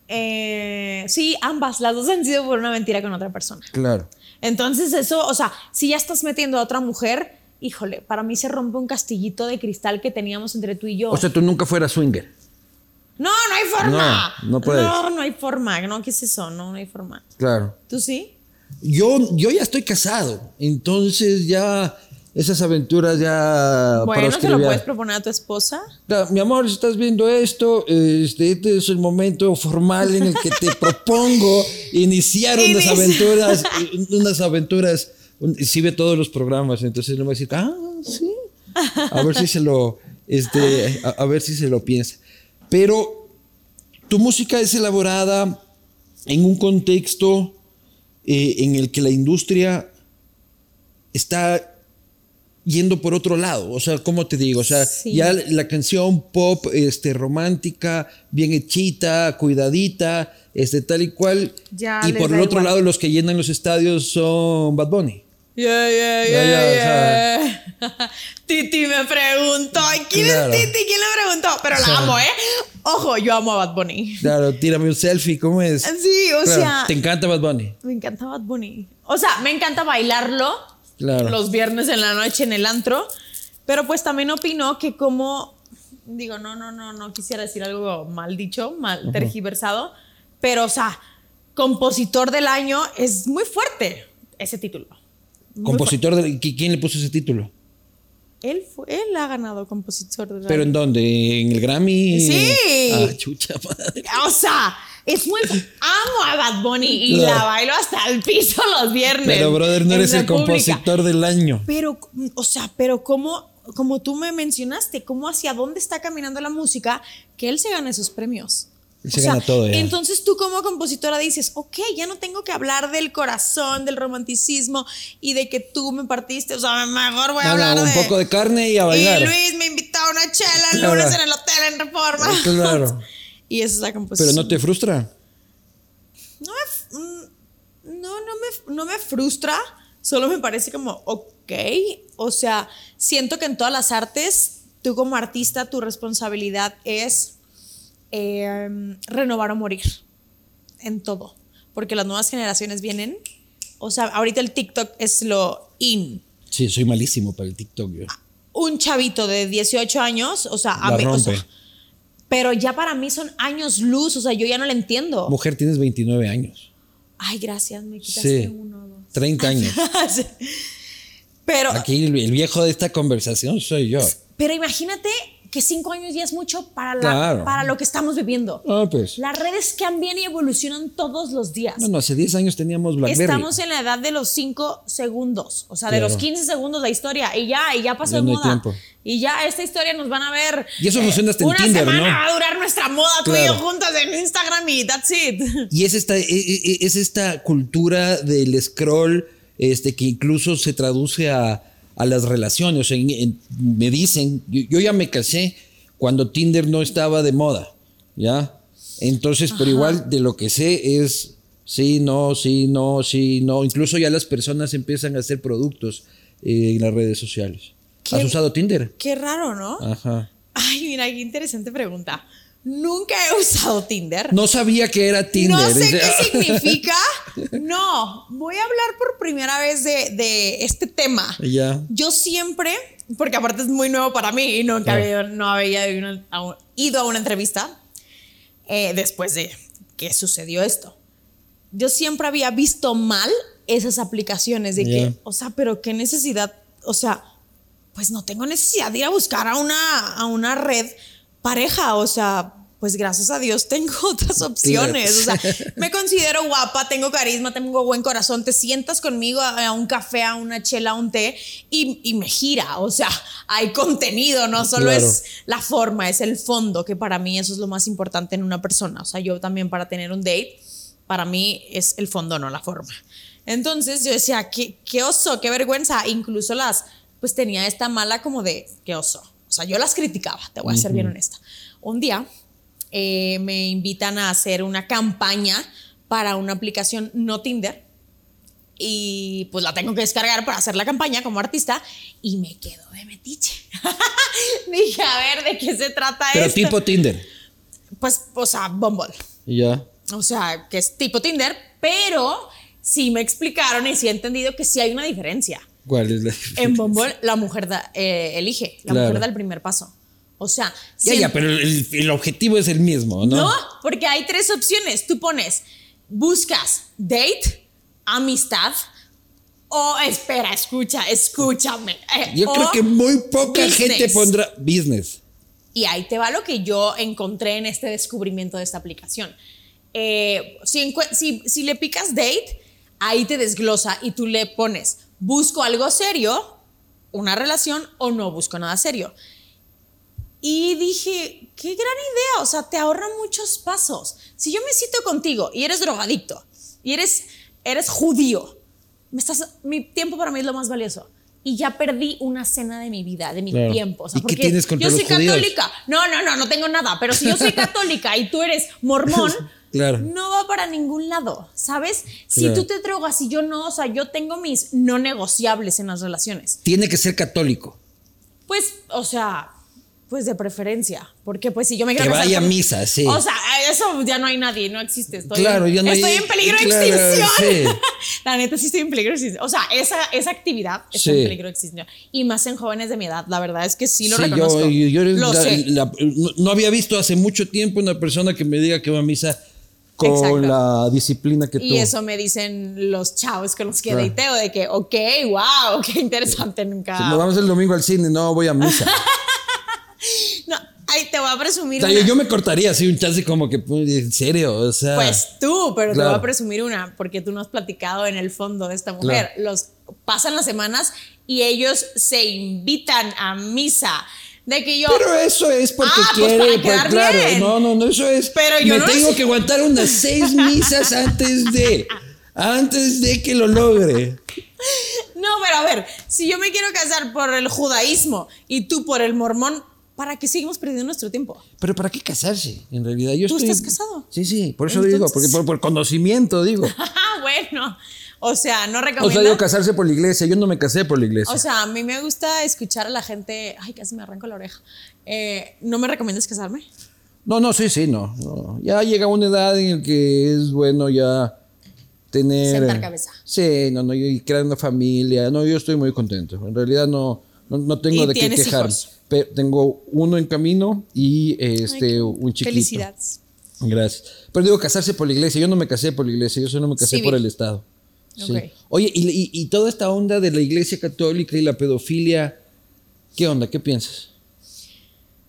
eh, sí, ambas, las dos han sido por una mentira con otra persona. Claro. Entonces eso, o sea, si ya estás metiendo a otra mujer, híjole, para mí se rompe un castillito de cristal que teníamos entre tú y yo. O sea, tú nunca fueras swinger. No, no hay forma. No, no puedes. No, no hay forma. No, ¿qué es eso? No, no hay forma. Claro. ¿Tú sí? Yo, yo ya estoy casado, entonces ya esas aventuras ya Bueno, ¿se lo puedes proponer a tu esposa? Mi amor, si estás viendo esto, este, este es el momento formal en el que te propongo iniciar unas aventuras, unas aventuras. Si ve todos los programas, entonces le va a decir, ah, sí. A ver si se lo, este, a, a ver si se lo piensa. Pero tu música es elaborada en un contexto eh, en el que la industria está yendo por otro lado. O sea, ¿cómo te digo? O sea, Sí. ya la canción pop este, romántica, bien hechita, cuidadita, este, tal y cual. Ya y por el otro igual. lado, los que llenan los estadios son Bad Bunny. Yeah, yeah, Ya, ya, yeah. Titi me preguntó. ¿y ¿Quién Claro. es Titi? ¿Quién le preguntó? Pero la amo, ¿eh? Ojo, yo amo a Bad Bunny. Claro, tírame un selfie, ¿cómo es? Sí, o Claro, sea, Te encanta Bad Bunny. me encanta Bad Bunny. O sea, me encanta bailarlo Claro. los viernes en la noche en el antro. Pero pues también opino que como, digo, no, no, no, no quisiera decir algo mal dicho, mal tergiversado, pero o sea, compositor del año es muy fuerte ese título. Compositor de. ¿qui- ¿Quién le puso ese título? Él, fue, él ha ganado compositor del ¿Pero en dónde? ¿En el Grammy? Sí. Ah, chucha madre. O sea, es muy. Amo a Bad Bunny y la bailo hasta el piso los viernes. Pero, brother, no eres el compositor del año. Pero, o sea, pero como, como tú me mencionaste, cómo hacia dónde está caminando la música, que él se gana esos premios. Se gana todo, ya. Entonces tú como compositora dices, ok, ya no tengo que hablar del corazón, del romanticismo y de que tú me partiste, o sea, mejor voy a No, no, hablar un de... poco de carne y a bailar. Y Luis me invitó a una chela el lunes en el hotel en Reforma. Claro. Y esa es la composición. Pero no te frustra. No me, mm, no, no me, no me frustra, solo me parece como, ok, o sea, siento que en todas las artes, tú como artista, tu responsabilidad es eh, renovar o morir, en todo, porque las nuevas generaciones vienen, o sea, ahorita el TikTok es lo in. Sí, soy malísimo para el TikTok. yo. Un chavito de 18 años, o sea, a mí- o sea, rompe. pero ya para mí son años luz, o sea, yo ya no le entiendo. Mujer, tienes 29 años. Ay, gracias, me quitaste Sí. uno o dos. 30 años. Sí. Pero, Aquí el, el viejo de esta conversación soy yo. pero imagínate que cinco años ya es mucho para, la- Claro. para lo que estamos viviendo. Ah, pues. Las redes cambian y evolucionan todos los días. No, no, hace 10 años teníamos Blackberry. Estamos en la edad de los cinco segundos, o sea, de Claro. los 15 segundos la historia, y ya, y ya pasó Ya de no hay moda. tiempo. Y ya esta historia nos van a ver. eh, Y eso funciona hasta en una Tinder, semana ¿no? va a durar nuestra moda, tú y Claro. yo juntas en Instagram y that's it. Y es esta, e- e- es esta cultura del scroll este, que incluso se traduce a, a las relaciones. En- en- me dicen, yo, yo ya me casé cuando Tinder no estaba de moda, ¿ya? Entonces, pero igual de lo que sé es sí, no, sí, no, sí, no. Incluso ya las personas empiezan a hacer productos eh, en las redes sociales. ¿Has usado Tinder? Qué raro, ¿no? Ajá. Ay, mira, qué interesante pregunta. Nunca he usado Tinder. No sabía que era Tinder. No sé qué "Ah". significa. No, voy a hablar por primera vez de, de este tema. Ya. Yo siempre, porque aparte es muy nuevo para mí y nunca había, no había ido a una- entrevista eh, después de que sucedió esto. Yo siempre había visto mal esas aplicaciones de que, o sea, pero qué necesidad, o sea, pues no tengo necesidad de ir a buscar a una, a una red pareja, o sea, pues gracias a Dios tengo otras opciones, o sea, me considero guapa, tengo carisma, tengo buen corazón, te sientas conmigo a, un café, a una chela, a un té y, y me gira, o sea, hay contenido, no solo Claro. es la forma, es el fondo, que para mí eso es lo más importante en una persona, o sea, yo también para tener un date, para mí es el fondo, no la forma. Entonces yo decía, qué, qué oso, qué vergüenza, incluso las, pues tenía esta mala como de, qué oso, sea, yo las criticaba, te voy a ser bien honesta. Un día eh, me invitan a hacer una campaña para una aplicación no Tinder y pues la tengo que descargar para hacer la campaña como artista y me quedo de metiche. Dije, a ver, ¿de qué se trata Pero esto? tipo Tinder. Pues, o sea, Bumble. Ya. O sea, que es tipo Tinder, pero sí me explicaron y sí he entendido que sí hay una diferencia. ¿Cuál es la En Bumble la mujer da- eh, elige, la Claro. mujer da el primer paso. O sea, Ya, si- ya, pero el, el objetivo es el mismo, ¿no? no, porque hay tres opciones. Tú pones, buscas date, amistad o espera, escucha, escúchame. eh, Yo creo que muy poca business. gente pondrá business. Y ahí te va lo que yo encontré en este descubrimiento de esta aplicación. Eh, si, encue- si, si le picas date, ahí te desglosa y tú le pones, busco algo serio, una relación o no busco nada serio. Y dije, qué gran idea, o sea, te ahorra muchos pasos. Si yo me cito contigo y eres drogadicto y eres, eres judío, me estás, mi tiempo para mí es lo más valioso. Y ya perdí una cena de mi vida, de mi Claro. tiempo. O sea, ¿Y qué porque tienes contra yo soy los católica. No, no, no, no tengo nada. Pero si yo soy católica y tú eres mormón, Claro. no va para ningún lado, ¿sabes? Si Claro. tú te drogas y yo no, o sea, yo tengo mis no negociables en las relaciones. Tiene que ser católico. Pues, o sea, pues de preferencia. Porque pues si yo me quiero Que casar vaya a misa, sí. O sea, eso ya no hay nadie, no existe. Estoy, Claro, ya no hay- Estoy en peligro de claro, extinción. sí. La neta sí estoy en peligro de extinción. O sea, esa, esa actividad está en peligro de extinción. Y más en jóvenes de mi edad. La verdad es que sí lo Sí, reconozco. yo, yo- yo lo la- sé. la- no, no había visto hace mucho tiempo una persona que me diga que va a misa con Exacto. la disciplina que tú. Y eso me dicen los chavos con los que Claro. dateo, de que, ok, wow, qué interesante nunca. Si nos vamos el domingo al cine, no voy a misa. No, ahí te voy a presumir O sea, yo, una. yo me cortaría así un chance como que, pues, en serio, o sea. Pues tú, pero te voy a presumir una, porque tú no has platicado en el fondo de esta mujer. Los pasan las semanas y ellos se invitan a misa. De que yo. Pero eso es porque Ah, pues quiere, para pues, claro. bien. No, no, no, eso es. Pero yo me no tengo que aguantar unas seis misas antes de. Antes de que lo logre. No, pero a ver, si yo me quiero casar por el judaísmo y tú por el mormón, ¿para qué seguimos perdiendo nuestro tiempo? Pero ¿para qué casarse? En realidad, yo ¿Tú estoy. estás casado? Sí, sí, por eso digo, porque por, por conocimiento digo. Bueno. O sea, no O recomiendo. sea, digo casarse por la iglesia. Yo no me casé por la iglesia. O sea, a mí me gusta escuchar a la gente. Ay, casi me arranco la oreja. Eh, ¿No me recomiendas casarme? No, no, sí, sí, no, no. Ya llega una edad en la que es bueno ya tener. Sentar cabeza. Sí, no, no, y crear una familia. No, yo estoy muy contento. En realidad no, no, no tengo ¿Y de qué quejarme. tengo uno en camino y este Ay, un chiquito. Felicidades. Gracias. Pero digo casarse por la iglesia. Yo no me casé por la iglesia, yo solo me casé Civil. por el Estado. Sí. Oye, y, y- y toda esta onda de la iglesia católica y la pedofilia, ¿qué onda? ¿Qué piensas?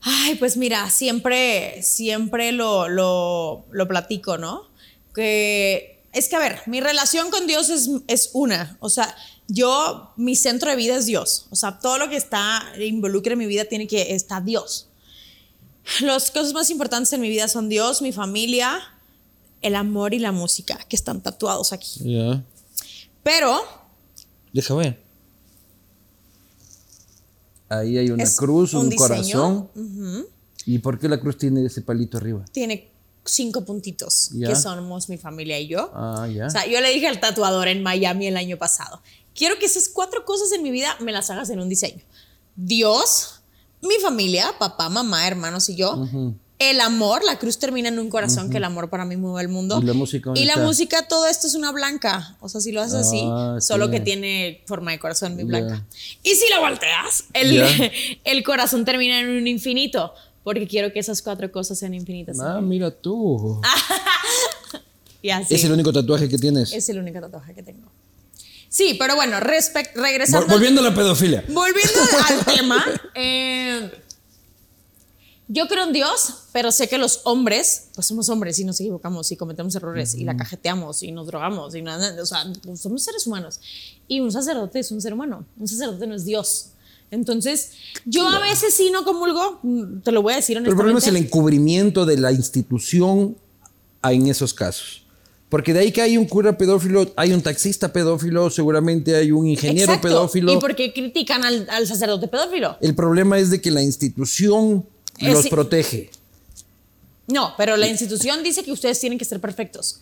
Ay, pues mira, siempre, siempre lo, lo, lo platico, ¿no? Que es que, a ver, mi relación con Dios es, es una. O sea, yo, mi centro de vida es Dios. O sea, todo lo que está, involucra en mi vida tiene que, está Dios. Las cosas más importantes en mi vida son Dios, mi familia, el amor y la música, que están tatuados aquí. Ya. Pero Deja ver. Ahí hay una Es cruz, un, corazón. ¿Y por qué la cruz tiene ese palito arriba? tiene cinco puntitos, que somos mi familia y yo. Ah, ya. O sea, yo le dije al tatuador en Miami el año pasado, quiero que esas cuatro cosas en mi vida me las hagas en un diseño. Dios, mi familia, papá, mamá, hermanos y yo. El amor, la cruz termina en un corazón, que el amor para mí mueve el mundo. ¿Y la música Y la música, todo esto es una blanca. O sea, si lo haces así, Ah, solo que tiene forma de corazón muy Ya. blanca. Y si la volteas, el, el corazón termina en un infinito. Porque quiero que esas cuatro cosas sean infinitas. Ah, mira tú. Y así. Es el único tatuaje que tienes. Es el único tatuaje que tengo. Sí, pero bueno, regresando. volviendo a la pedofilia. volviendo al tema, eh, yo creo en Dios, pero sé que los hombres, pues somos hombres y nos equivocamos y cometemos errores y la cajeteamos y nos drogamos y nada, o sea, pues somos seres humanos. Y un sacerdote es un ser humano, un sacerdote no es Dios. Entonces, yo a veces sí no comulgo, mm, te lo voy a decir Pero el problema es el honestamente. encubrimiento de la institución a- en esos casos. Porque de ahí que hay un cura pedófilo, hay un taxista pedófilo, seguramente hay un ingeniero Exacto. pedófilo. ¿Y por qué critican al, al sacerdote pedófilo? El problema es de que la institución Los protege. No, pero la institución dice que ustedes tienen que ser perfectos.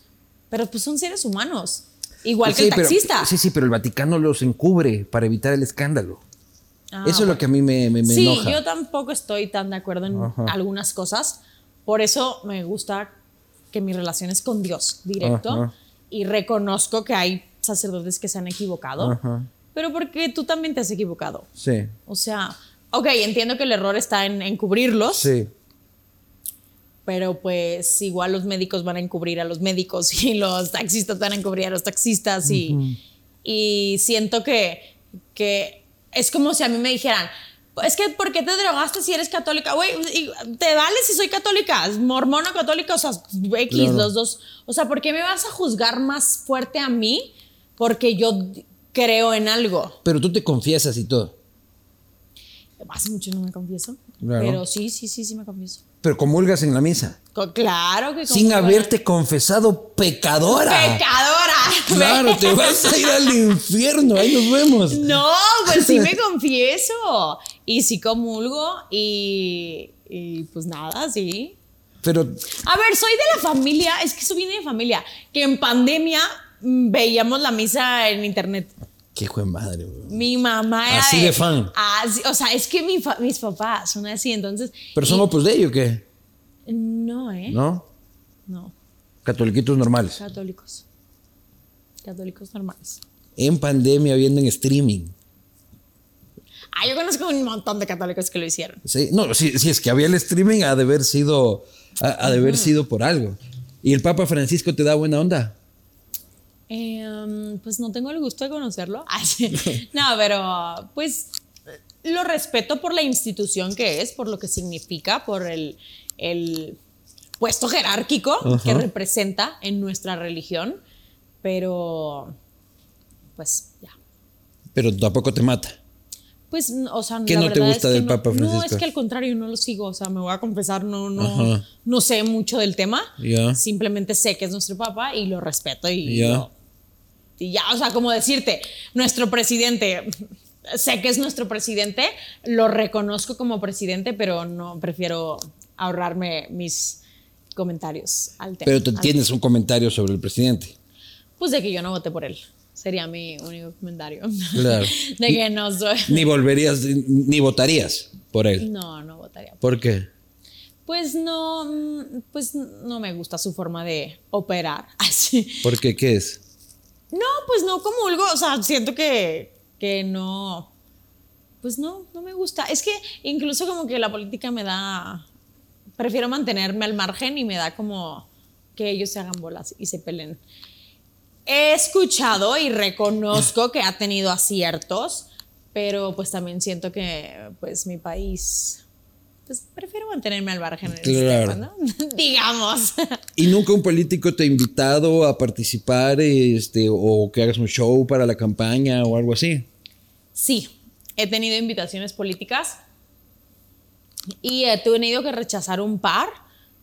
Pero pues son seres humanos. Igual Pues que el pero- taxista. sí, sí, pero el Vaticano los encubre para evitar el escándalo. Ah, Eso es lo que a mí me, me, me sí, enoja. yo tampoco estoy tan de acuerdo en Ajá. algunas cosas. Por eso me gusta que mi relación es con Dios directo Ajá. y reconozco que hay sacerdotes que se han equivocado, Ajá. pero porque tú también te has equivocado. Sí, O sea, ok, entiendo que el error está en, en cubrirlos, sí. pero pues igual los médicos van a encubrir a los médicos y los taxistas van a encubrir a los taxistas y, y siento que, que es como si a mí me dijeran, es que ¿por qué te drogaste si eres católica? Güey, te vale si soy católica, mormona católica, o sea, X, Claro. los dos. O sea, ¿por qué me vas a juzgar más fuerte a mí? Porque yo creo en algo. Pero tú te confiesas y todo. Hace mucho no me confieso. Claro. Pero sí, sí, sí, sí me confieso. Pero comulgas en la misa. Co- Claro que Sin haberte confesado pecadora. ¡Pecadora! Claro, te vas a ir al infierno. Ahí nos vemos. No, pues sí me confieso. Y sí comulgo y, y pues nada, sí. Pero A ver, soy de la familia, es que eso viene de familia, que en pandemia mm, veíamos la misa en internet. Qué de madre, bro. Mi mamá era Así de fan. así- o sea, es que mi mis papás son así, entonces... ¿Pero son y- opus dei o qué? No, ¿eh? ¿No? No, Catoliquitos normales. católicos. Católicos normales. En pandemia viendo en streaming. Ah, yo conozco un montón de católicos que lo hicieron. Sí, no, si, si es que había el streaming, ha de haber sido, ha, ha de haber sido por algo. ¿Y el Papa Francisco te da buena onda? Eh, um, pues no tengo el gusto de conocerlo. No, pero pues lo respeto por la institución que es, por lo que significa, por el, el puesto jerárquico que representa en nuestra religión, pero pues ya. Pero tampoco te mata. Pues, o sea, ¿Qué la no te gusta es que del no- Papa No, Francisco? es que al contrario, no lo sigo, o sea, me voy a confesar, no, no, Ajá. no sé mucho del tema. Ya. Simplemente sé que es nuestro papa y lo respeto y, lo- y ya, o sea, como decirte, nuestro presidente, sé que es nuestro presidente, lo reconozco como presidente, pero no prefiero ahorrarme mis comentarios al tema. Pero te tienes un comentario sobre el presidente. Pues de que yo no voté por él. Sería mi único comentario. Claro. de que no soy. Ni volverías, ni votarías por él. No, no votaría por ¿Por qué? Pues no, mm, pues no me gusta su forma de operar. Así. ¿Por qué? ¿Qué es? No, pues no comulgo, o sea, siento que, que no, pues no, no me gusta. Es que incluso como que la política me da, prefiero mantenerme al margen y me da como que ellos se hagan bolas y se peleen. He escuchado y reconozco que ha tenido aciertos, pero pues también siento que pues mi país, pues prefiero mantenerme al margen en ese Claro. tema, ¿no? Digamos. ¿Y nunca un político te ha invitado a participar este, o que hagas un show para la campaña o algo así? Sí, he tenido invitaciones políticas y he tenido que rechazar un par,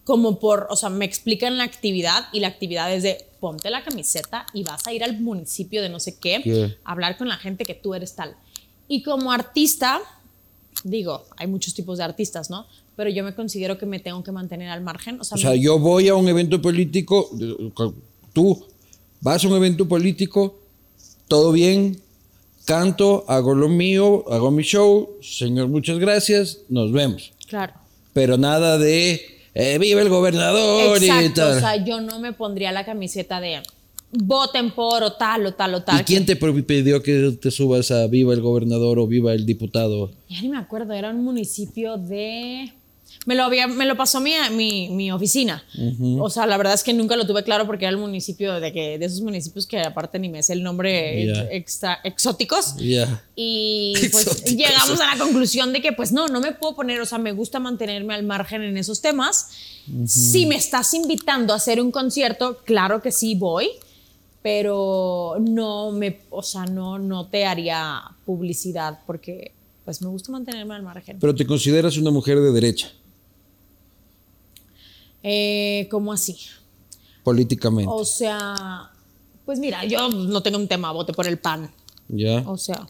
como por, o sea, me explican la actividad y la actividad es de ponte la camiseta y vas a ir al municipio de no sé qué, ¿Qué? a hablar con la gente que tú eres tal. Y como artista, digo, hay muchos tipos de artistas, ¿no? Pero yo me considero que me tengo que mantener al margen. O sea, O sea, me- yo voy a un evento político, tú vas a un evento político, todo bien, canto, hago lo mío, hago mi show, señor, muchas gracias, nos vemos. claro. Pero nada de eh, viva el gobernador y tal. o sea, yo no me pondría la camiseta de voten por o tal o tal o tal. ¿Y quién te pidió que te subas a viva el gobernador o viva el diputado? Ya ni me acuerdo, era un municipio de... Me lo, había, me lo pasó mi, mi, mi oficina. O sea, la verdad es que nunca lo tuve claro porque era el municipio de, que, de esos municipios que aparte ni me sé el nombre extra, exóticos. Ya. Y pues Exóticos. llegamos a la conclusión de que pues no, no me puedo poner, o sea, me gusta mantenerme al margen en esos temas. Si me estás invitando a hacer un concierto, claro que sí voy, pero no me, o sea, no, no te haría publicidad porque pues me gusta mantenerme al margen. Pero te consideras una mujer de derecha, Eh, ¿Cómo así? políticamente. O sea, pues mira, yo no tengo un tema, vote por el pan. ¿Ya? O sea,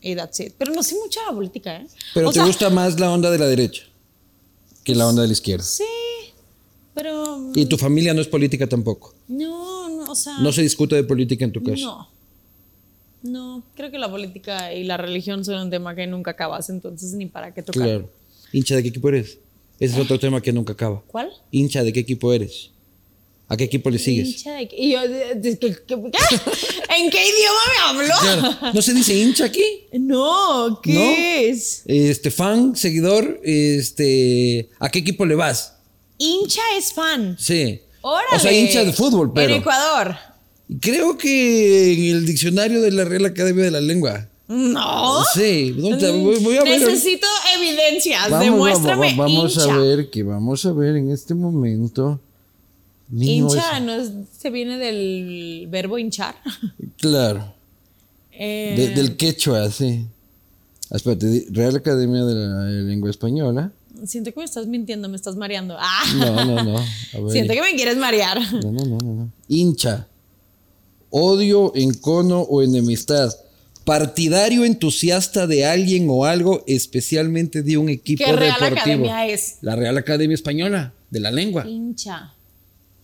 y that's it. Pero no sé la política, ¿eh? Pero O te sea, gusta más la onda de la derecha que la onda de la izquierda. Sí, pero Y tu familia no es política tampoco. no, sea. No se discute de política en tu caso. No. No, creo que la política y la religión son un tema que nunca acabas, entonces ni para qué tocar. Claro. ¿Hincha de qué equipo eres? Ese es otro tema que nunca acaba. ¿Cuál? ¿Hincha de qué equipo eres? ¿A qué equipo le sigues? Hincha de- Y yo, de- de- ¿qué-? ¿En qué idioma me habló? Claro. ¿No se dice hincha aquí? No, ¿qué ¿No? es? Este, fan, seguidor, este, ¿a qué equipo le vas? Hincha es fan. Sí. Órale. O sea, hincha de fútbol, pero. En Ecuador. Creo que en el diccionario de la Real Academia de la Lengua. No. Sí. ¿dónde- voy, voy a ver. Necesito evidencias. Vamos, Demuéstrame. vamos, vamos hincha. a ver, que vamos a ver en este momento. Niño Hincha es- no es- se viene del verbo hinchar. Claro. Eh, de- del quechua, sí. Espérate, Real Academia de la Lengua Española. Siento que me estás mintiendo, me estás mareando. Ah. No, no, no. A ver. Siento que me quieres marear. No, no, no, no, no. Hincha. Odio, encono o enemistad. Partidario entusiasta de alguien o algo, especialmente de un equipo ¿Qué Real deportivo. Academia es? La Real Academia Española, de la lengua. Hincha.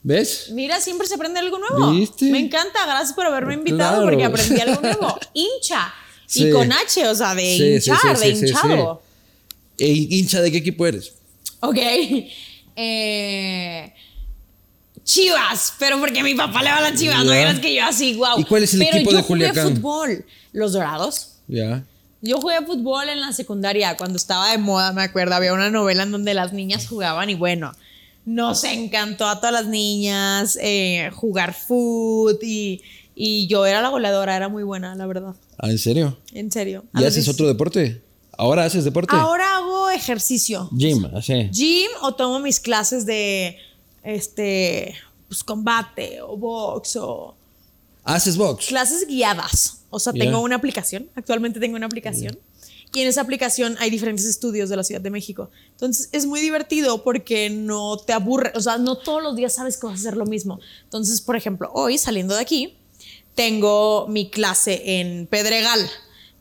¿Ves? Mira, siempre se aprende algo nuevo. ¿Viste? Me encanta, gracias por haberme invitado Claro. porque aprendí algo nuevo. Hincha. Sí. Y con H, o sea, de Sí, hinchar, sí, de hinchado. E hincha de qué equipo eres? Ok. Eh, Chivas, pero porque mi papá le va a las Chivas, no Ya. creas que yo así, wow. ¿Y cuál es el pero equipo yo de Culiacán? Jugué fútbol, los Dorados. Ya. Yo jugué fútbol en la secundaria cuando estaba de moda, me acuerdo. Había una novela en donde las niñas jugaban y bueno, nos encantó a todas las niñas eh, jugar fútbol y, y yo era la goleadora, era muy buena, la verdad. Ah, ¿en serio? En serio. ¿Y haces 10 otro deporte? ¿Ahora haces deporte? Ahora hago ejercicio. Gym, así. Gym o tomo mis clases de este pues combate o box o ¿Haces box? clases guiadas. O sea, Ya. tengo una aplicación. Actualmente tengo una aplicación. Y en esa aplicación hay diferentes estudios de la Ciudad de México. Entonces es muy divertido porque no te aburre. O sea, no todos los días sabes que vas a hacer lo mismo. Entonces, por ejemplo, hoy saliendo de aquí, tengo mi clase en Pedregal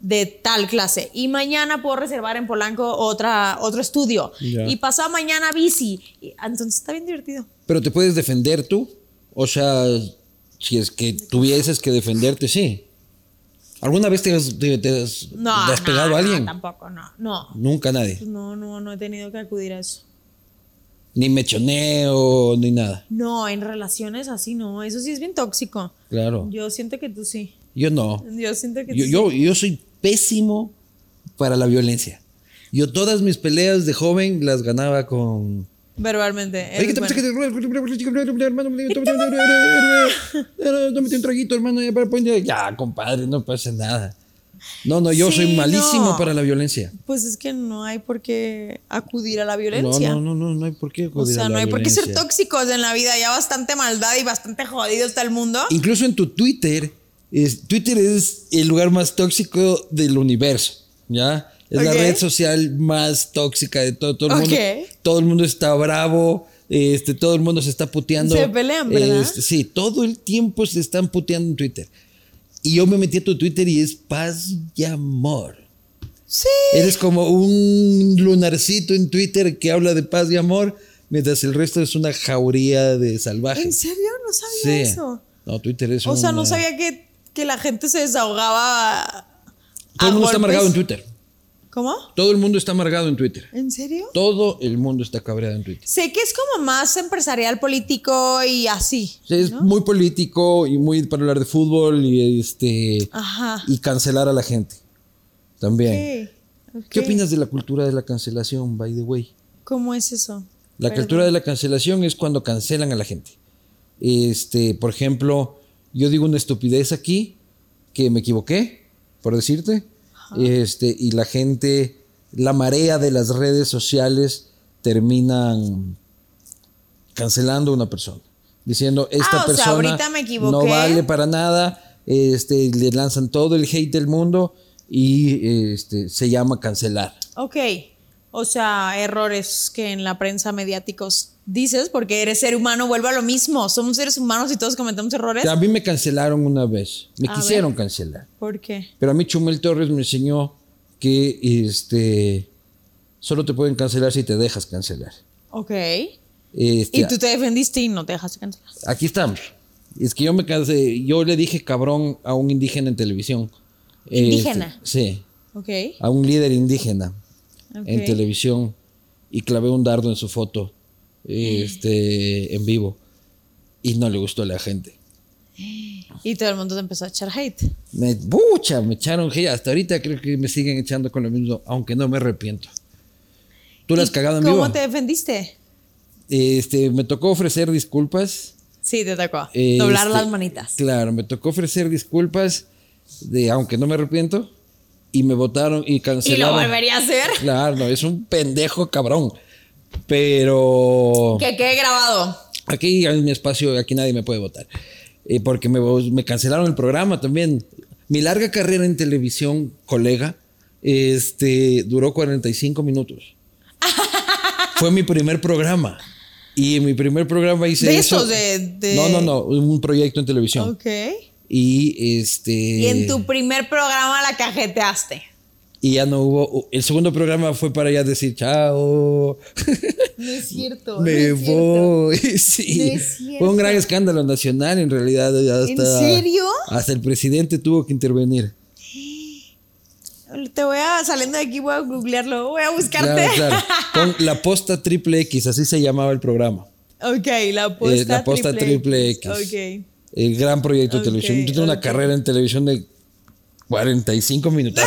de tal clase. Y mañana puedo reservar en Polanco otra, otro estudio. Ya. Y pasado mañana bici. Y- entonces está bien divertido. ¿Pero te puedes defender tú? O sea, si es que tuvieses que defenderte, sí. ¿Alguna vez te has, te- te has- No, no, pegado no, a alguien? tampoco, no. No. Nunca nadie. Pues no, no, no he tenido que acudir a eso. Ni mechoneo, ni nada. No, en relaciones así no. Eso sí es bien tóxico. Claro. Yo siento que tú sí. Yo no. Yo siento que Yo, tú yo, yo soy pésimo para la violencia. Yo todas mis peleas de joven las ganaba con... Verbalmente. Oye, ¿qué te bueno. Tómate un traguito, hermano. ya, compadre, no pasa nada. No, no, yo Sí, soy malísimo no. para la violencia. Pues es que no hay por qué acudir a la No, violencia. no, no, no, no hay por qué o acudir a sea, la no hay por qué ser violencia. tóxicos en la vida. Ya bastante maldad y bastante jodido está el mundo. Incluso en tu Twitter, es- Twitter es el lugar más tóxico del universo, ¿ya? Es la red social más tóxica de todo, todo el mundo. Ok. Todo el mundo está bravo, este, todo el mundo se está puteando. Se pelean, ¿verdad? Este, sí, todo el tiempo se están puteando en Twitter. Y yo me metí a tu Twitter y es paz y amor. Sí. Eres como un lunarcito en Twitter que habla de paz y amor, mientras el resto es una jauría de salvajes. ¿En serio? No sabía Sí. eso. No, Twitter es O sea, no sabía que, que la gente se desahogaba. Todo el mundo está amargado en Twitter. ¿Cómo? Todo el mundo está amargado en Twitter. ¿En serio? Todo el mundo está cabreado en Twitter. Sé que es como más empresarial, político y así. Sea, es muy político y muy para hablar de fútbol y este Ajá. y cancelar a la gente. También. Ok, ok. ¿Qué opinas de la cultura de la cancelación, by the way? ¿Cómo es eso? La Perdón. cultura de la cancelación es cuando cancelan a la gente. Este, por ejemplo, yo digo una estupidez aquí que me equivoqué, por decirte, este, y la gente, la marea de las redes sociales terminan cancelando a una persona, diciendo esta Ah, o sea, persona ahorita me equivoqué. no vale para nada, este, le lanzan todo el hate del mundo y este, se llama cancelar. Ok. O sea, errores que en la prensa mediáticos dices porque eres ser humano, vuelve a lo mismo. Somos seres humanos y todos cometemos errores. A mí me cancelaron una vez, me A quisieron cancelar. ¿Por qué? Pero a mí Chumel Torres me enseñó que este solo te pueden cancelar si te dejas cancelar. Ok. Este, Y tú te defendiste y no te dejaste cancelar. Aquí estamos. Es que yo me cansé, yo le dije cabrón a un indígena en televisión. ¿Indígena? Este, sí, Ok. a un líder indígena en televisión y clavé un dardo en su foto este, en vivo y no le gustó a la gente. Y todo el mundo te empezó a echar hate. Me, ¡Bucha! Me echaron hate. Hasta ahorita creo que me siguen echando con lo mismo, aunque no me arrepiento. ¿Tú la has ¿Y cagado en ¿Cómo vivo? te defendiste? Este, me tocó ofrecer disculpas. Sí, te tocó. Este, Doblar las manitas. Claro, me tocó ofrecer disculpas, de aunque no me arrepiento, y me votaron y ¿Y lo cancelaron. volvería a hacer? Claro, no, es un pendejo cabrón. Pero Que quede grabado. aquí en mi espacio, aquí nadie me puede votar. Eh, porque me, me cancelaron el programa también. Mi larga carrera en televisión, colega, este, duró 45 minutos. Fue mi primer programa. Y en mi primer programa hice ¿De eso. de- No, no, no, un proyecto en televisión. Ok. Y este. Y en tu primer programa la cajeteaste. Y ya no hubo. El segundo programa fue para ya decir chao. No es cierto. Me voy. Sí. No es cierto. Fue un gran escándalo nacional en realidad. Hasta, serio? Hasta el presidente tuvo que intervenir. Te voy a, saliendo de aquí, voy a googlearlo, voy a buscarte. Claro, claro. Con la posta triple X, así se llamaba el programa. ok, la posta, Eh, la posta triple X. Ok. El gran proyecto de televisión. Yo tengo una carrera en televisión de 45 minutos.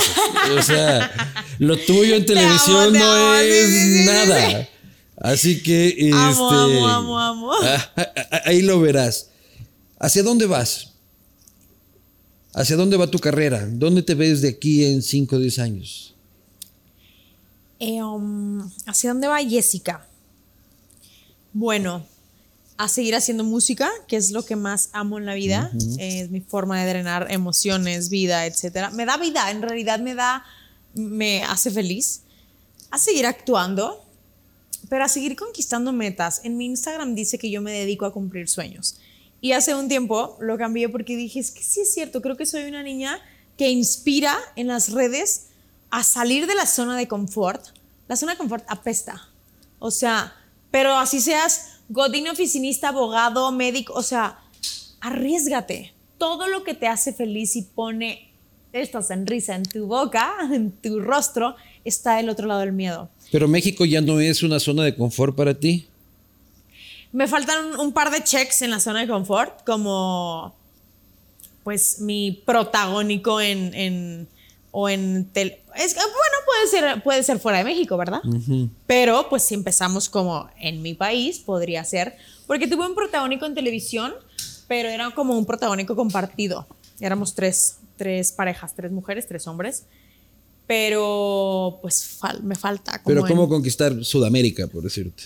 o sea, lo tuyo en Te amo, televisión te no es sí, sí, sí, nada. sí. Así que este, Amo, amo, amo, amo. ah, ah, ah, ahí lo verás. ¿Hacia dónde vas? ¿Hacia dónde va tu carrera? ¿Dónde te ves de aquí en 5 o 10 años? Eh, um, ¿Hacia dónde va Jessica? Bueno, a seguir haciendo música, que es lo que más amo en la vida. Es mi forma de drenar emociones, vida, etc. Me da vida, en realidad me da, me hace feliz. A seguir actuando, pero a seguir conquistando metas. En mi Instagram dice que yo me dedico a cumplir sueños. Y hace un tiempo lo cambié porque dije, es que sí es cierto, creo que soy una niña que inspira en las redes a salir de la zona de confort. La zona de confort apesta. O sea, pero así seas godín, oficinista, abogado, médico, o sea, arriesgate. Todo lo que te hace feliz y pone esta sonrisa en tu boca, en tu rostro, está del otro lado del miedo. Pero México ya no es una zona de confort para ti. Me faltan un, un par de checks en la zona de confort, como pues mi protagónico en, en- o en tel- es bueno puede ser puede ser fuera de México, ¿verdad? Pero pues si empezamos como en mi país podría ser porque tuve un protagónico en televisión, pero era como un protagónico compartido. Éramos tres tres parejas, tres mujeres, tres hombres. Pero pues fal- me falta como Pero en- ¿cómo conquistar Sudamérica, por decirte?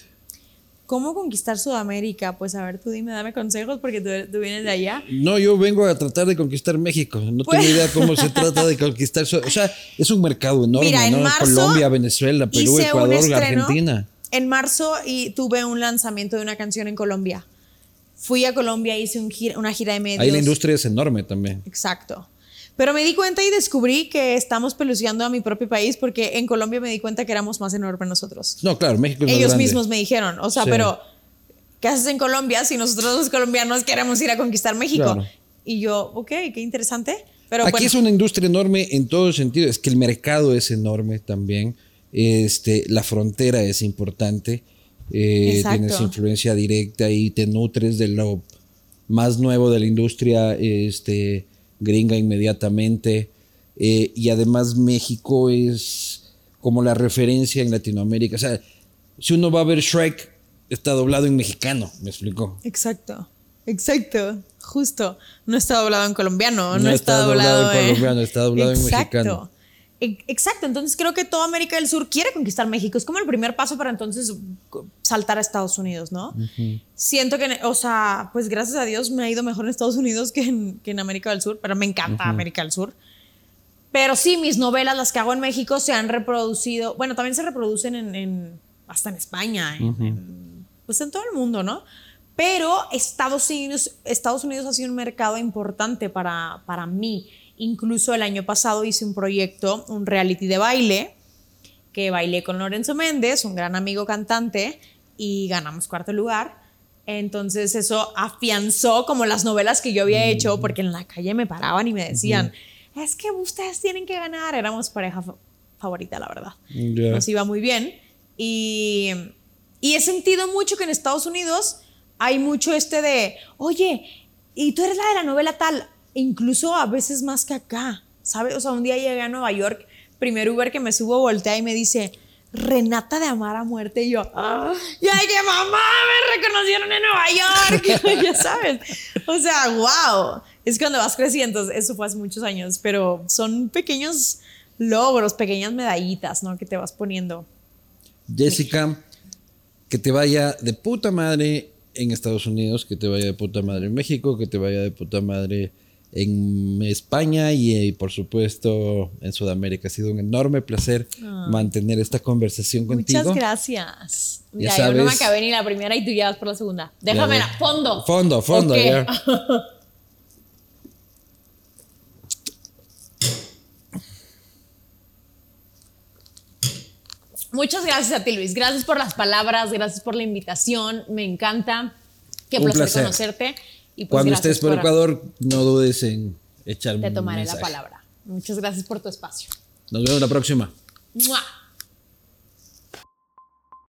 ¿Cómo conquistar Sudamérica? Pues a ver, tú dime, dame consejos porque tú, tú vienes de allá. No, yo vengo a tratar de conquistar México. No Pues- tengo idea cómo se trata de conquistar. O sea, es un mercado enorme, Mira, en ¿no? marzo Colombia, Venezuela, Perú, Ecuador, estreno Argentina. En marzo y tuve un lanzamiento de una canción en Colombia. Fui a Colombia, hice un gira- una gira de medios. Ahí la industria es enorme también. Exacto. Pero me di cuenta y descubrí que estamos peluceando a mi propio país porque en Colombia me di cuenta que éramos más enormes nosotros. No, claro, México es Ellos mismos me dijeron, o sea, Sí. pero ¿qué haces en Colombia si nosotros los colombianos queremos ir a conquistar México? Claro. Y yo, ok, qué interesante. Pero Aquí bueno, es una industria enorme en todo sentido. Es que el mercado es enorme también. Este, la frontera es importante. Eh, tienes influencia directa y te nutres de lo más nuevo de la industria este, gringa inmediatamente. Eh, y además México es como la referencia en Latinoamérica. O sea, si uno va a ver Shrek, está doblado en mexicano, me explicó. Exacto, exacto, justo. No está doblado en colombiano, no, No está, está doblado, doblado en colombiano, está doblado en mexicano. Exacto, entonces creo que toda América del Sur quiere conquistar México. Es como el primer paso para entonces saltar a Estados Unidos, ¿no? Siento que, o sea, pues gracias a Dios me ha ido mejor en Estados Unidos que en, que en América del Sur, pero me encanta América del Sur. Pero sí, mis novelas, las que hago en México, se han reproducido, bueno, también se reproducen en, en- hasta en España, en- en- pues en todo el mundo, ¿no? Pero Estados Unidos, Estados Unidos ha sido un mercado importante para, para mí. Incluso el año pasado hice un proyecto, un reality de baile, que bailé con Lorenzo Méndez, un gran amigo cantante, y ganamos cuarto lugar. Entonces eso afianzó como las novelas que yo había hecho, porque en la calle me paraban y me decían, es que ustedes tienen que ganar. Éramos pareja favorita, la verdad. Nos iba muy bien. Y, y he sentido mucho que en Estados Unidos hay mucho este de, oye, y tú eres la de la novela tal, incluso a veces más que acá, ¿sabes? O sea, un día llegué a Nueva York, primer Uber que me subo, voltea y me dice, Renata de Amar a Muerte. Y yo, ¡Ah! ya que mamá, me reconocieron en Nueva York. ya sabes. O sea, wow. Es cuando vas creciendo. Eso fue hace muchos años, pero son pequeños logros, pequeñas medallitas, ¿no? Que te vas poniendo. Jessica, que te vaya de puta madre en Estados Unidos, que te vaya de puta madre en México, que te vaya de puta madre en España y, eh, por supuesto en Sudamérica. Ha sido un enorme placer ah. mantener esta conversación contigo. Muchas gracias. Mira, yo no me acabé ni la primera y tú ya vas por la segunda. Déjame la fondo. Fondo, fondo, ya. Muchas gracias a ti, Luis. Gracias por las palabras, gracias por la invitación. Me encanta. Qué placer, conocerte. Y pues Cuando estés por, Ecuador, no dudes en echarme Te tomaré la palabra. Muchas gracias por tu espacio. Nos vemos la próxima.